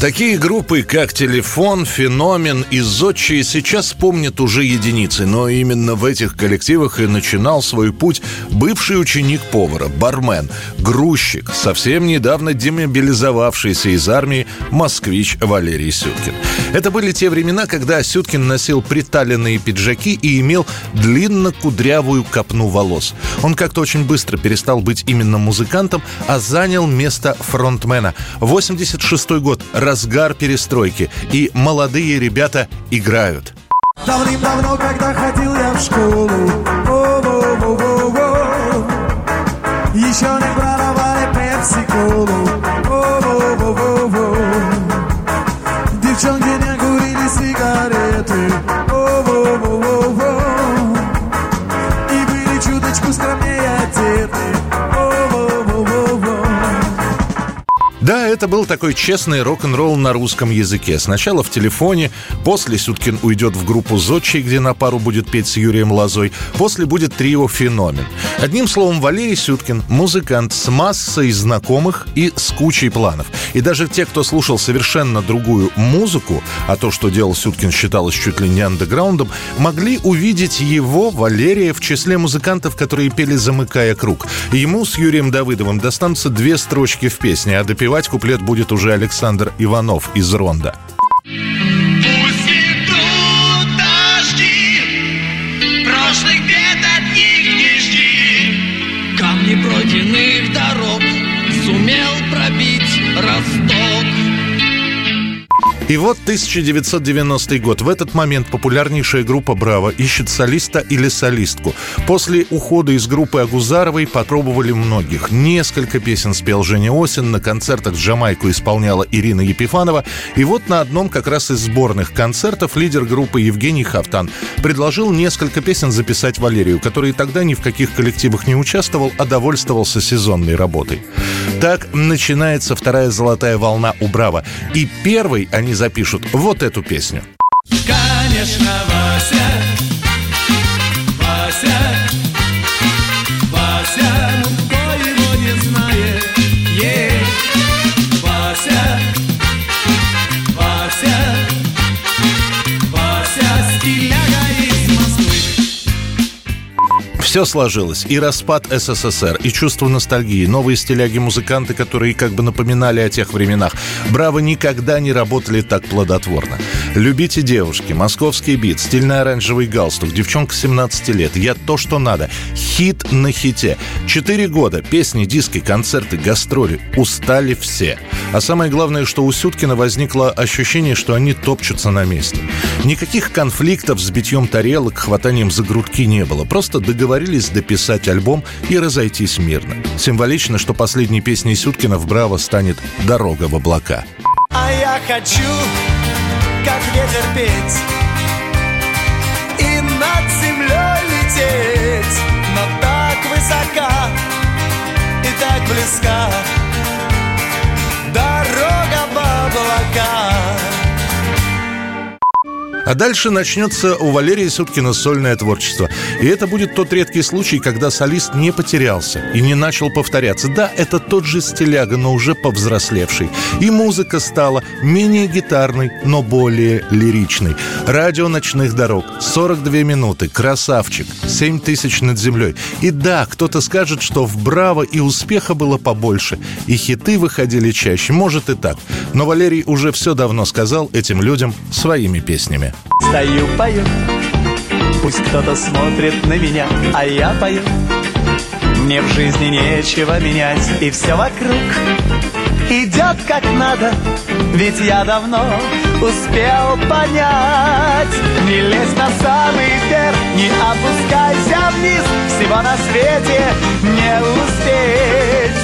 Такие группы, как «Телефон», «Феномен» и «Зодчие» сейчас помнят уже единицы, но именно в этих коллективах и начинал свой путь бывший ученик повара, бармен, грузчик, совсем недавно демобилизовавшийся из армии москвич Валерий Сюткин. Это были те времена, когда Сюткин носил приталенные пиджаки и имел длинно-кудрявую копну волос. Он как-то очень быстро перестал быть именно музыкантом, а занял место фронтмена. 86 год, разгар перестройки, и молодые ребята играют.
Давным-давно, когда ходил я в школу о-во-во-во-во, Еще не пепси-колу
это был такой честный рок-н-ролл на русском языке. Сначала в телефоне, после Сюткин уйдет в группу «Зодчий», где на пару будет петь с Юрием Лозой, после будет трио «Феномен». Одним словом, Валерий Сюткин – музыкант с массой знакомых и с кучей планов. И даже те, кто слушал совершенно другую музыку, а то, что делал Сюткин, считалось чуть ли не андеграундом, могли увидеть его, Валерия, в числе музыкантов, которые пели «Замыкая круг». Ему с Юрием Давыдовым достанутся две строчки в песне, а допевать куплет будет уже Александр Иванов из «Ронда».
Пройденных дорог Сумел пробить росток
И вот 1990 год. В этот момент популярнейшая группа «Браво» ищет солиста или солистку. После ухода из группы Агузаровой попробовали многих. Несколько песен спел Женя Осин, на концертах Джамайку исполняла Ирина Епифанова. И вот на одном как раз из сборных концертов лидер группы Евгений Хафтан предложил несколько песен записать Валерию, который тогда ни в каких коллективах не участвовал, а довольствовался сезонной работой. Так начинается вторая золотая волна у «Браво». И первой они запишут вот эту песню.
Конечно, Вася, Вася, Вася,
Все сложилось. И распад СССР, и чувство ностальгии, новые стиляги-музыканты, которые как бы напоминали о тех временах. Браво никогда не работали так плодотворно. Любите девушки, московский бит, стильный оранжевый галстук, девчонка 17 лет, я то, что надо. Хит на хите. Четыре года, песни, диски, концерты, гастроли. Устали все. А самое главное, что у Сюткина возникло ощущение, что они топчутся на месте. Никаких конфликтов с битьем тарелок, хватанием за грудки не было. Просто договорились дописать альбом и разойтись мирно. Символично, что последней песней в «Браво» станет «Дорога в облака».
А я хочу, как ветер петь И над землей лететь Но так высока и так близка
А дальше начнется у Валерия Сюткина сольное творчество. И это будет тот редкий случай, когда солист не потерялся и не начал повторяться. Да, это тот же стиляга, но уже повзрослевший. И музыка стала менее гитарной, но более лиричной. Радио ночных дорог, 42 минуты, красавчик, 7 тысяч над землей. И да, кто-то скажет, что в «Браво» и успеха было побольше, и хиты выходили чаще. Может и так. Но Валерий уже все давно сказал этим людям своими песнями.
Стою, пою. Пусть кто-то смотрит на меня, а я пою. Мне в жизни нечего менять И все вокруг идет как надо. Ведь я давно успел понять. Не лезь на самый верх, не опускайся вниз. Всего на свете не успеть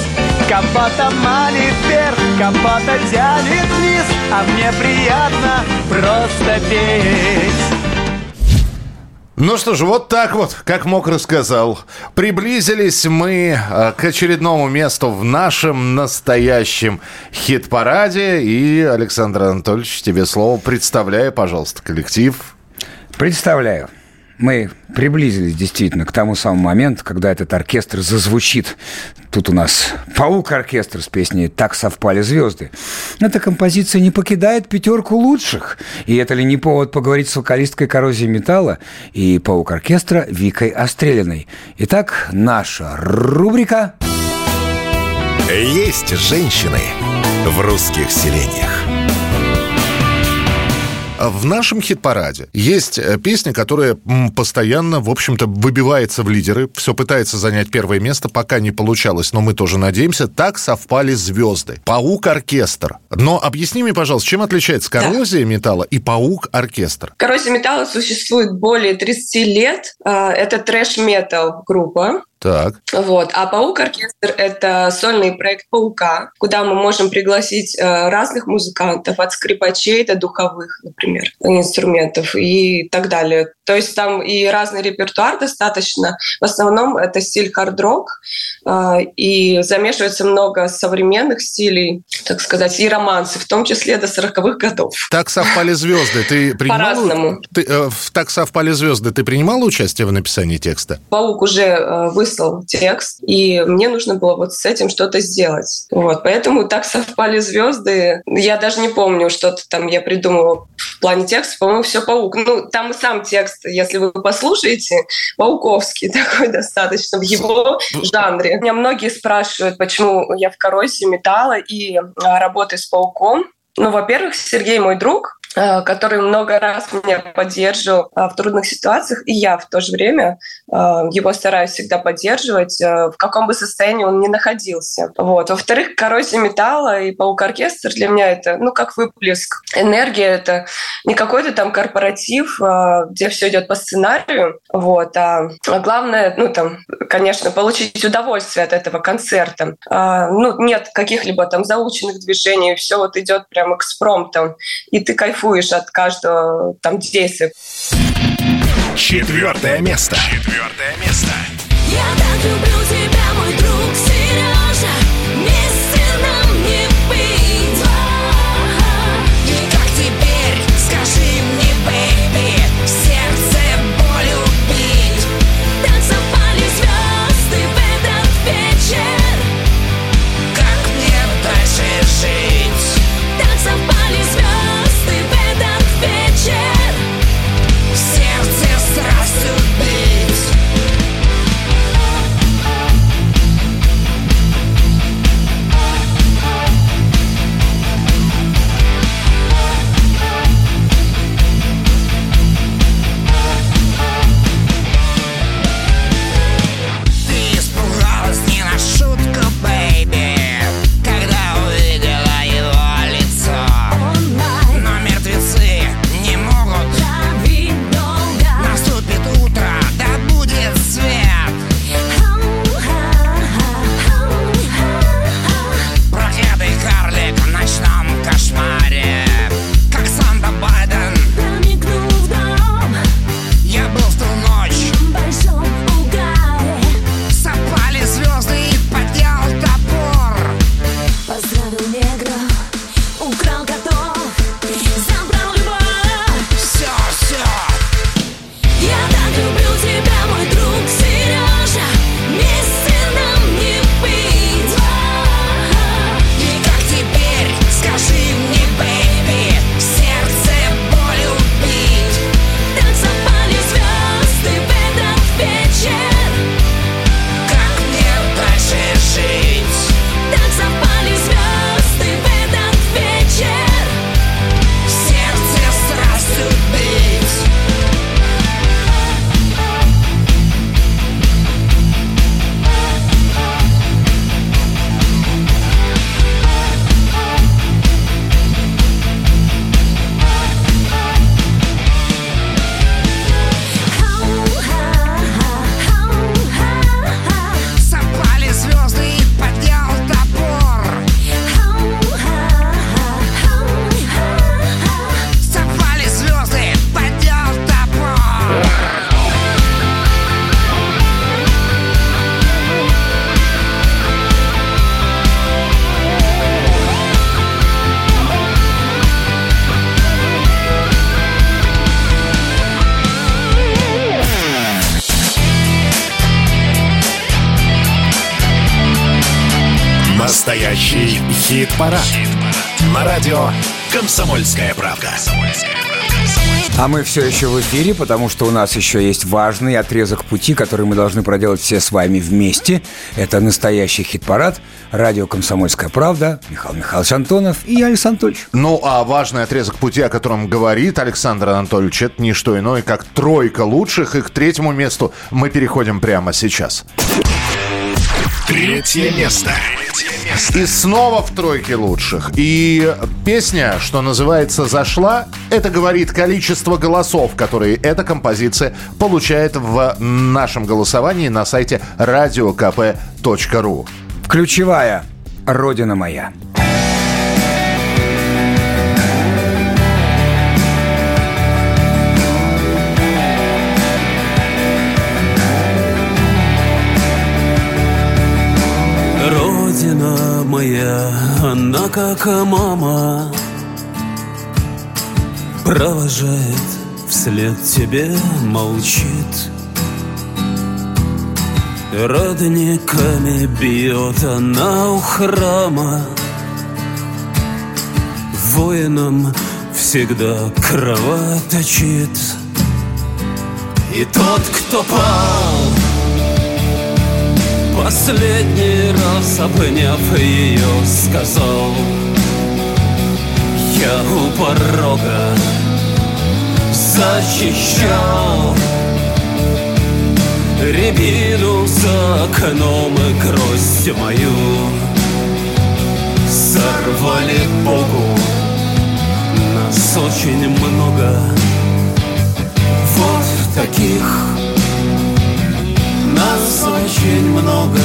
Кого-то манит вверх, кого-то тянет вниз А мне приятно просто петь
Ну что ж, вот так вот, как мог рассказал. Приблизились мы э, к очередному месту в нашем настоящем хит-параде. И, Александр Анатольевич, тебе слово. Представляй, пожалуйста, коллектив.
Представляю. Мы приблизились действительно к тому самому моменту, когда этот оркестр зазвучит. Тут у нас паук-оркестр с песней «Так совпали звезды». Эта композиция не покидает пятерку лучших. И это ли не повод поговорить с вокалисткой коррозии металла и паук-оркестра Викой Острелиной. Итак, наша рубрика
Есть женщины в русских селениях.
В нашем хит-параде есть э, песня, которая постоянно, в общем-то, выбивается в лидеры, все пытается занять первое место, пока не получалось, но мы тоже надеемся. Так совпали звезды. Паук-оркестр. Но объясни мне, пожалуйста, чем отличается коррозия металла и паук-оркестр?
Коррозия металла существует более 30 лет. А, Это трэш-метал группа.
Так.
Вот. А «Паук-оркестр» — это сольный проект «Паука», куда мы можем пригласить э, разных музыкантов, от скрипачей до духовых, например, инструментов и так далее. То есть там и разный репертуар достаточно. В основном это стиль хард-рок, э, и замешивается много современных стилей, так сказать, и романсы, в том числе до 40-х годов.
Так совпали звезды. Ты принимала...
По-разному.
Ты, э, в «Так совпали звезды» ты принимала участие в написании текста?
Паук уже э, выслал текст, и мне нужно было вот с этим что-то сделать. Вот, поэтому так совпали звезды. Я даже не помню, что-то там я придумала в плане текста. По-моему, все Паук. Ну, там и сам текст, если вы послушаете, пауковский такой достаточно в его жанре. Меня многие спрашивают, почему я в коррозии металла и а, работаю с Пауком. Ну, во-первых, Сергей мой друг, который много раз меня поддерживал э, в трудных ситуациях, и я в то же время э, его стараюсь всегда поддерживать, в каком бы состоянии он ни находился. Вот. Во-вторых, коррозия металла и паук-оркестр для меня это, ну, как выплеск энергии, это не какой-то там корпоратив, где все идет по сценарию, вот, а главное, ну, там, конечно, получить удовольствие от этого концерта. Ну, нет каких-либо там заученных движений, все вот идет прям экспромтом, и ты кайфуешь от каждого там действия.
Четвертое место. Четвертое место.
Я так люблю тебя, мой друг
хит-парад. На радио «Комсомольская правда».
А мы все еще в эфире, потому что у нас еще есть важный отрезок пути, который мы должны проделать все с вами вместе. Это настоящий хит-парад. Радио «Комсомольская правда». Михаил Михайлович Антонов и я, Александр Анатольевич.
Ну, а важный отрезок пути, о котором говорит Александр Анатольевич, это не что иное, как тройка лучших. И к третьему месту мы переходим прямо сейчас.
Третье место.
И снова в тройке лучших. И песня, что называется «Зашла», это говорит количество голосов, которые эта композиция получает в нашем голосовании на сайте radiokp.ru.
Ключевая «Родина моя».
Моя, она как мама Провожает вслед тебе, молчит. Родниками бьет она у храма. Воинам всегда кровоточит. И тот, кто пал Последний раз обняв ее, сказал Я у порога защищал Рябину за окном и гроздь мою. Сорвали Богу Нас очень много. Вот таких Нас очень много.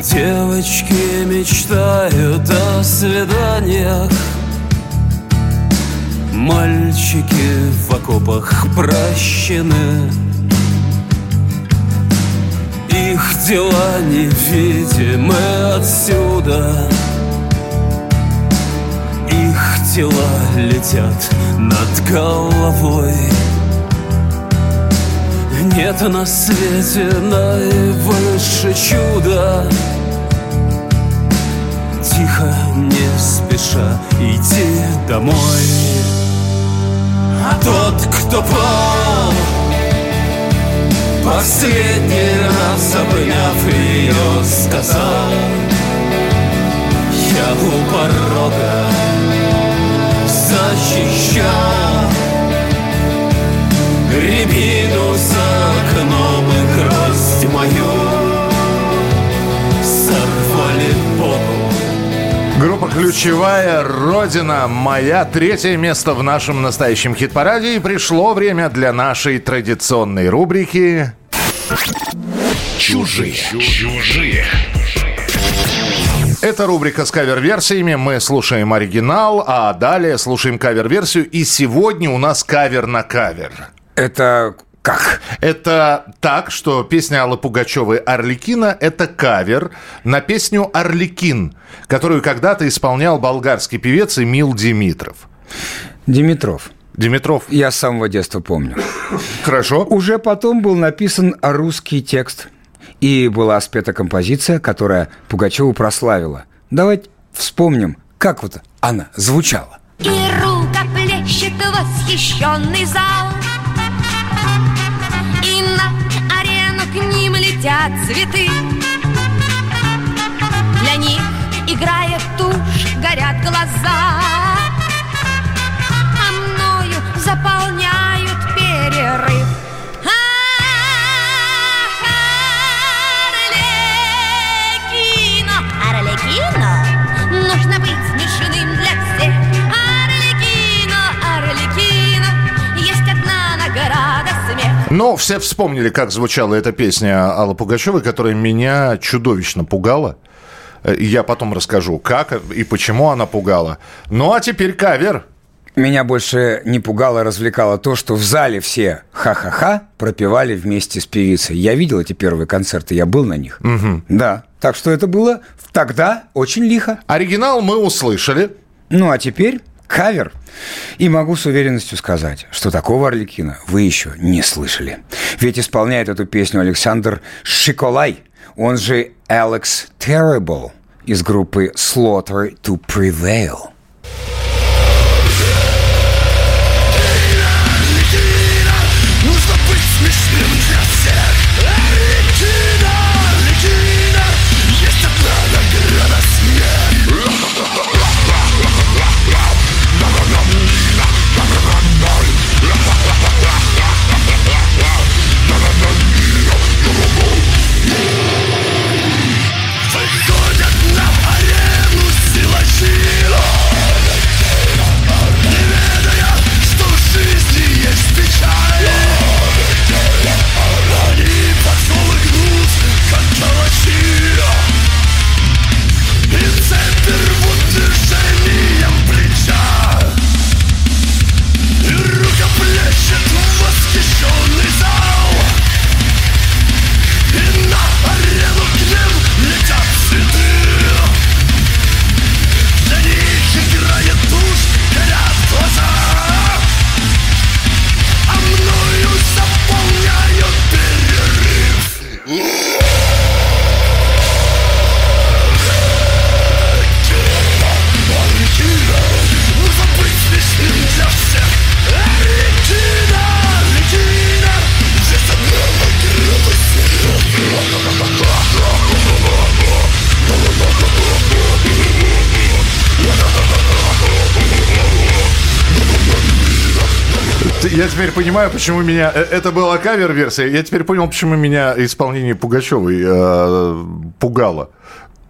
Девочки мечтают о свиданиях. Мальчики окопах прощены. Их дела невидимы отсюда. Их тела летят над головой. Нет на свете наивысше чуда. Тихо, не спеша, иди домой А тот, кто пал Последний раз обняв ее, сказал Я у порога защищал Рябину за окном и
«Ключевая Родина» моя. Третье место в нашем настоящем хит-параде. И пришло время для нашей традиционной рубрики
Чужие. Чужие.
Это рубрика с кавер-версиями. Мы слушаем оригинал, а далее слушаем кавер-версию. И сегодня у нас кавер на кавер.
Это как?
Это так, что песня Аллы Пугачевой «Орликина» — это кавер на песню «Орликин», которую когда-то исполнял болгарский певец Эмил Димитров.
Димитров.
Димитров.
Я с самого детства помню.
Хорошо.
Уже потом был написан русский текст. И была спета композиция, которая Пугачеву прославила. Давайте вспомним, как вот она звучала.
И рукоплещет восхищенный зал летят цветы. Для них, играя в тушь, горят глаза. А мною заполняют
Но все вспомнили, как звучала эта песня Аллы Пугачевой, которая меня чудовищно пугала. Э, Я потом расскажу, как и почему она пугала. Ну а теперь кавер.
Меня больше не пугало, развлекало то, что в зале все ха-ха-ха пропевали вместе с певицей. Я видел эти первые концерты, я был на них. Да. Так что это было тогда очень лихо.
Оригинал мы услышали.
Ну а теперь кавер. И могу с уверенностью сказать, что такого Орликина вы еще не слышали. Ведь исполняет эту песню Александр Шиколай, он же Алекс Terrible из группы Slaughter to Prevail.
Понимаю, почему меня... э, Это была кавер-версия. Я теперь понял, почему меня исполнение Пугачевой э, пугало.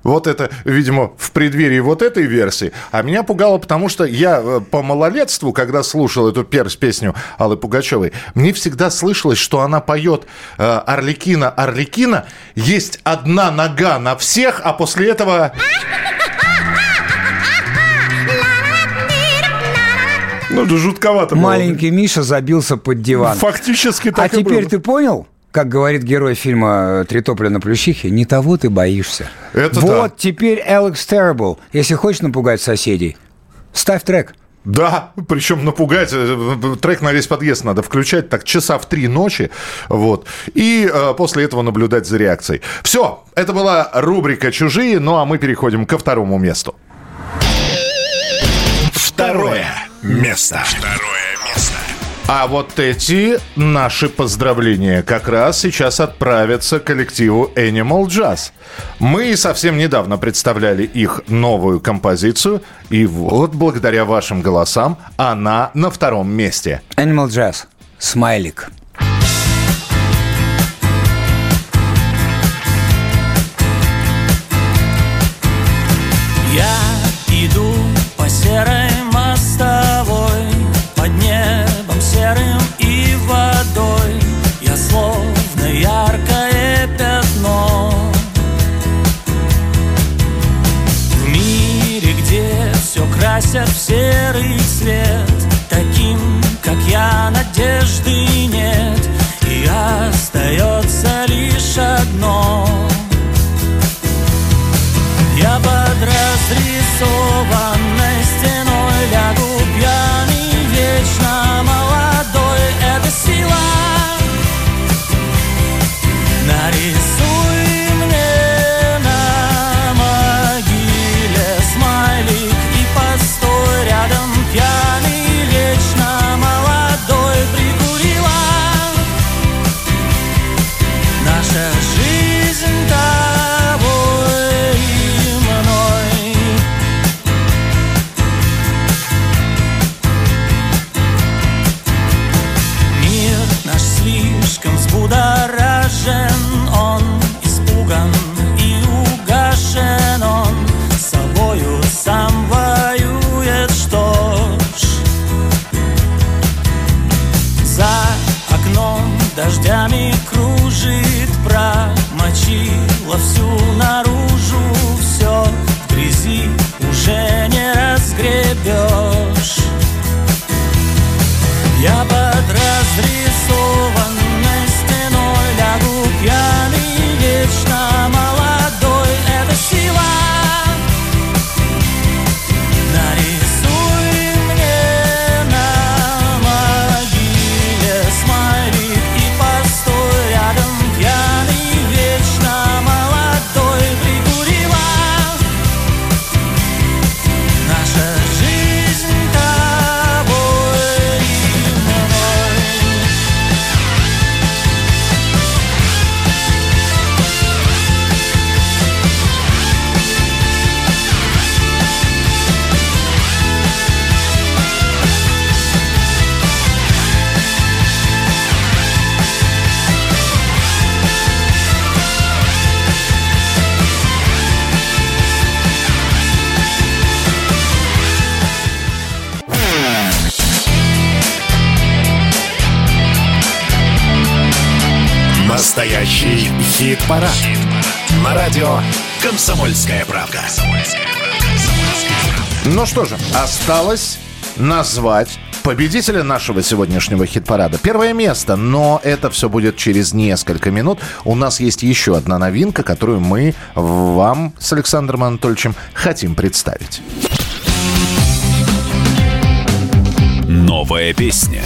Вот это, видимо, в преддверии вот этой версии. А меня пугало, потому что я э, по малолетству, когда слушал эту перс песню Аллы Пугачевой, мне всегда слышалось, что она поет «Орликина, Орликина». Есть одна нога на всех, а после этого... Ну, да жутковато было.
Маленький Миша забился под диван.
Фактически так
А
и
теперь
было.
ты понял? Как говорит герой фильма «Три топля на плющихе», не того ты боишься.
Это
вот
да.
теперь Алекс Terrible. Если хочешь напугать соседей, ставь трек.
Да, причем напугать. э, Трек на весь подъезд надо включать так часа в три ночи. Вот. И э, после этого наблюдать за реакцией. Все, это была рубрика «Чужие», ну а мы переходим ко второму месту.
Второе место. Второе место.
А вот эти наши поздравления как раз сейчас отправятся коллективу Animal Jazz. Мы совсем недавно представляли их новую композицию, и вот благодаря вашим голосам она на втором месте.
Animal Jazz. Смайлик.
Я иду по серой яркое пятно. В мире, где все красят в серый цвет Таким, как я, надежды нет. И остается лишь одно
хит-парад. На радио «Комсомольская правда».
Ну что же, осталось назвать победителя нашего сегодняшнего хит-парада. Первое место, но это все будет через несколько минут. У нас есть еще одна новинка, которую мы вам с Александром Анатольевичем хотим представить.
Новая песня.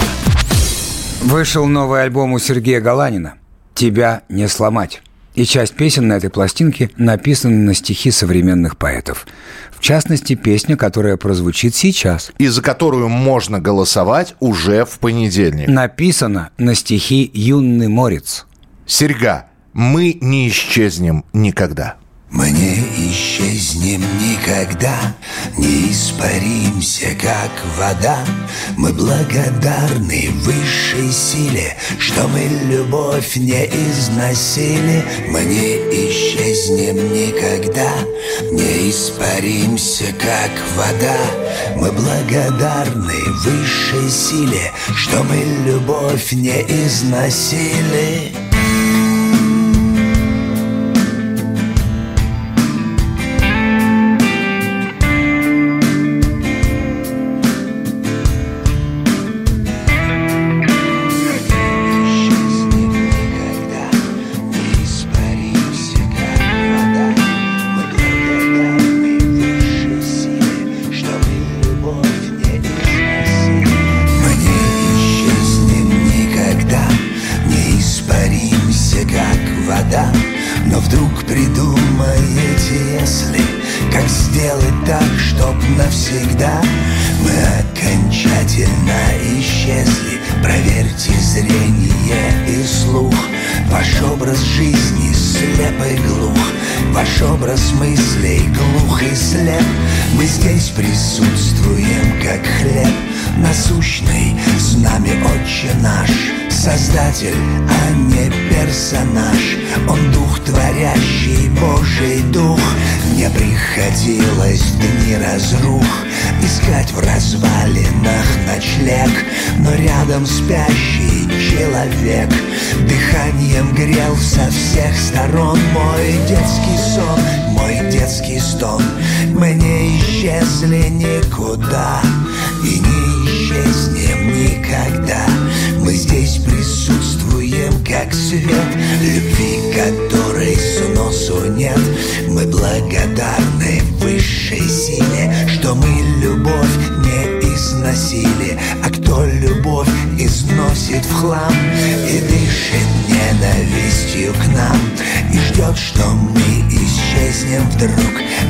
Вышел новый альбом у Сергея Галанина «Тебя не сломать». И часть песен на этой пластинке написаны на стихи современных поэтов. В частности, песня, которая прозвучит сейчас.
И за которую можно голосовать уже в понедельник.
Написана на стихи «Юный морец».
Серьга, мы не исчезнем никогда.
Мы не исчезнем никогда, не испаримся, как вода. Мы благодарны высшей силе, что мы любовь не износили. Мы не исчезнем никогда, не испаримся, как вода. Мы благодарны высшей силе, что мы любовь не износили.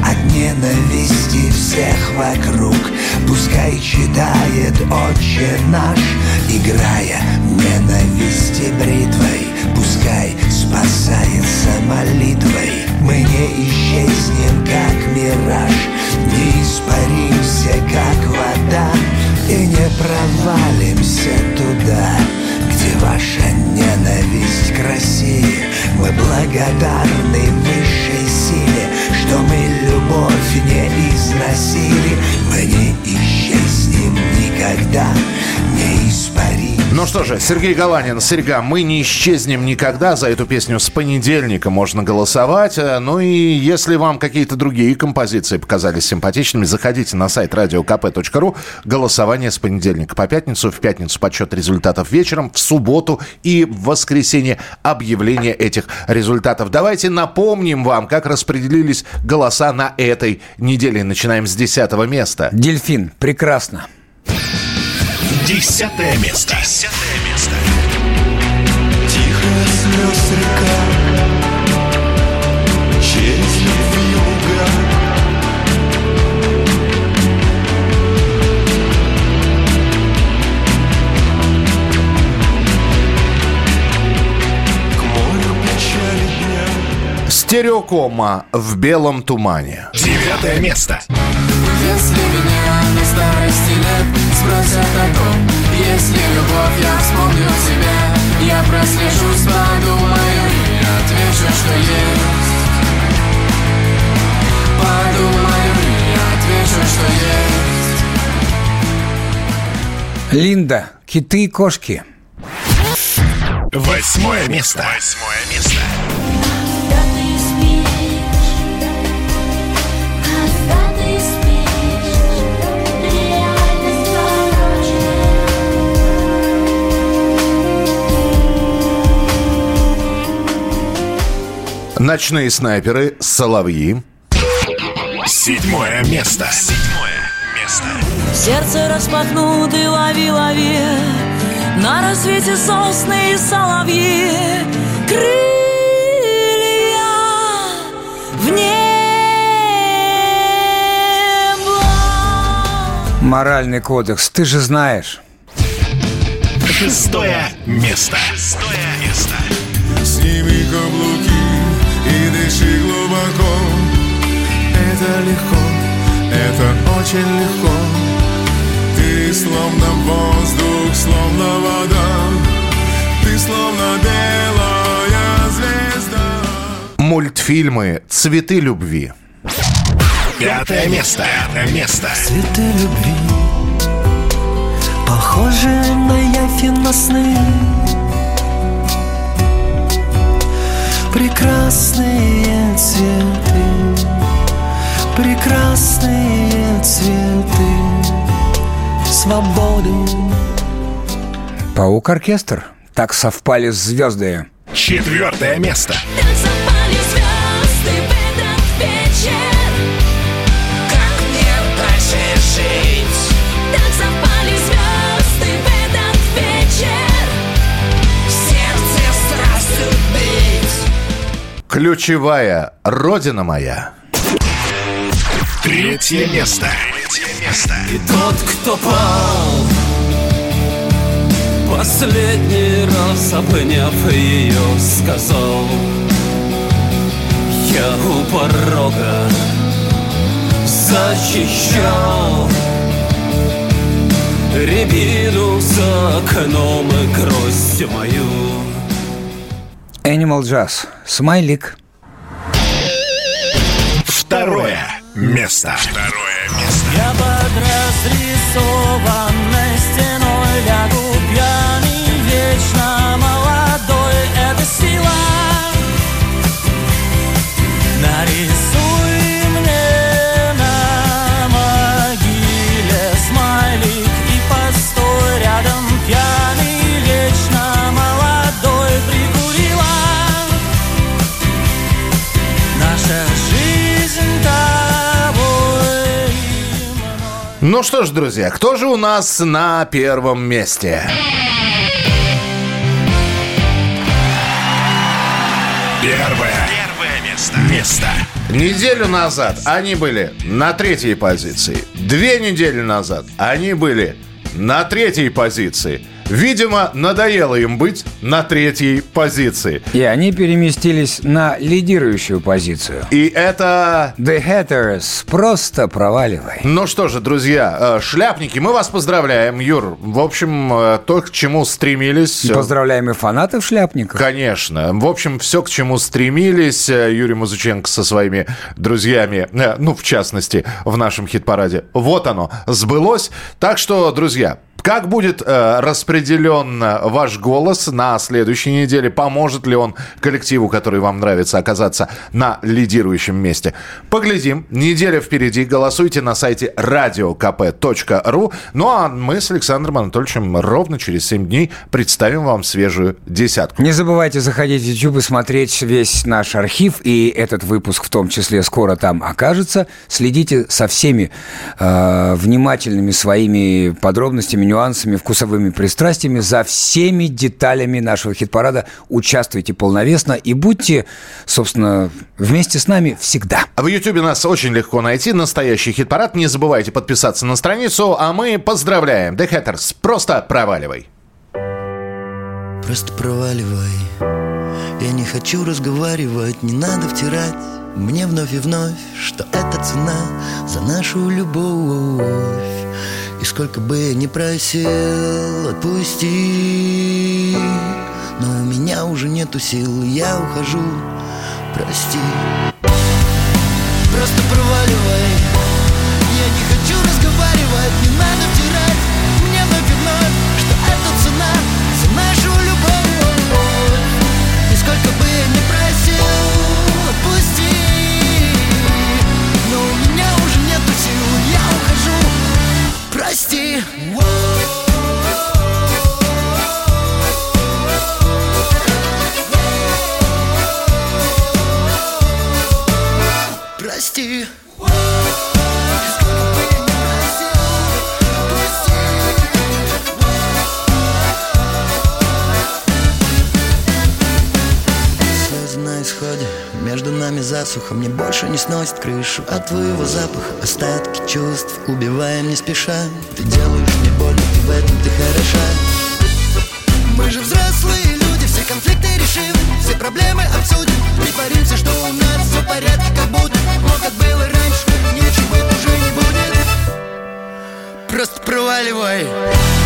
От ненависти всех вокруг. Пускай читает Отче наш Играя ненависти бритвой. Пускай спасается молитвой. Мы не исчезнем, как мираж. Не испаримся, как вода И не провалимся туда Где ваша ненависть к России. Мы благодарны высшей Что мы любовь не износили. Мы не исчезнем никогда Не испаримся
Ну что же, Сергей Галанин, Серега, мы не исчезнем никогда. За эту песню с понедельника можно голосовать. Э, Ну и если вам какие-то другие композиции показались симпатичными, заходите на сайт radiokp.ru. Голосование с понедельника по пятницу. В пятницу подсчет результатов вечером, в субботу и в воскресенье объявление этих результатов. Давайте напомним вам, как распределились голоса на этой неделе. Начинаем с 10 места.
Дельфин. Прекрасно.
Десятое место. Десятое место.
Тихо слез река Через вьюга К морю печали дня
Стереокома в белом тумане.
Девятое место.
Если меня на старости лет спросят о том Есть ли любовь, я вспомню тебя Я прослежусь, подумаю и отвечу, что есть Подумаю и отвечу, что есть
Линда. Киты и кошки.
Восьмое место. Восьмое место.
Ночные снайперы, соловьи.
Седьмое место. Седьмое место.
Сердце распахнуты, лови, лови На рассвете сосны и соловьи Крылья в небо
Моральный кодекс. Ты же знаешь.
Шестое место. Шестое место.
Сними каблуки легко, это очень легко Ты словно воздух, словно вода Ты словно белая звезда
Мультфильмы «Цветы любви».
Пятое место. Пятое место.
Цветы любви Похожи на и на сны Прекрасные цветы Прекрасные цветы Свободы
Паук-оркестр. Так совпали звезды.
Четвертое место.
Так совпали звезды в этот вечер
Ключевая «Родина моя».
Третье место. Третье место.
И тот, кто пал Последний раз обняв ее, сказал Я у порога защищал Рябину за окном и гроздь мою
Animal Jazz. Смайлик.
Второе место. Второе место.
Я под
Ну что ж, друзья, кто же у нас на первом месте?
Первое. Первое место. Место.
Неделю назад они были на третьей позиции. Две недели назад они были на третьей позиции. Видимо, надоело им быть на третьей позиции.
И они переместились на лидирующую позицию.
И это...
The Hatters. Просто проваливай.
Ну что же, друзья, э, шляпники, мы вас поздравляем, Юр. В общем, э, то, к чему стремились... э,
Поздравляем и фанатов шляпников.
Конечно. В общем, все, к чему стремились Юрий Музыченко со своими друзьями, ну, в частности, в нашем хит-параде. Вот оно, сбылось. Так что, друзья, как будет э, распределен э, ваш голос на следующей неделе? Поможет ли он коллективу, который вам нравится, оказаться на лидирующем месте? Поглядим. Неделя впереди. Голосуйте на сайте radiokp.ru. Ну а мы с Александром Анатольевичем ровно через 7 дней представим вам свежую десятку.
Не забывайте заходить в YouTube и смотреть весь наш архив, и этот выпуск в том числе скоро там окажется. Следите со всеми э, внимательными своими подробностями, нюансами, вкусовыми пристрастиями за всеми деталями нашего хит-парада. Участвуйте полновесно и будьте, собственно, вместе с нами всегда.
А В Ютубе нас очень легко найти. Настоящий хит-парад. Не забывайте подписаться на страницу. А мы поздравляем. The Hatters. Просто проваливай.
Просто проваливай Я не хочу разговаривать, не надо втирать Мне вновь и вновь, что это цена За нашу любовь И сколько бы я ни просил, отпусти. Но у меня уже нету сил, я ухожу. Прости. Просто проваливай Слезы на исходе, между нами засуха. Мне больше не сносит крышу от твоего запаха. Остатки чувств убиваем не спеша. Ты делаешь мне больно, и в этом ты хороша. Мы же взрослые аршины Все проблемы обсудим. Притворимся, что у нас все в порядке Как будто, но как было раньше Ничего уже не будет. Просто проваливай Просто проваливай.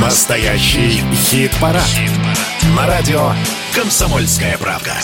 Настоящий хит-парад. На радио «Комсомольская правка».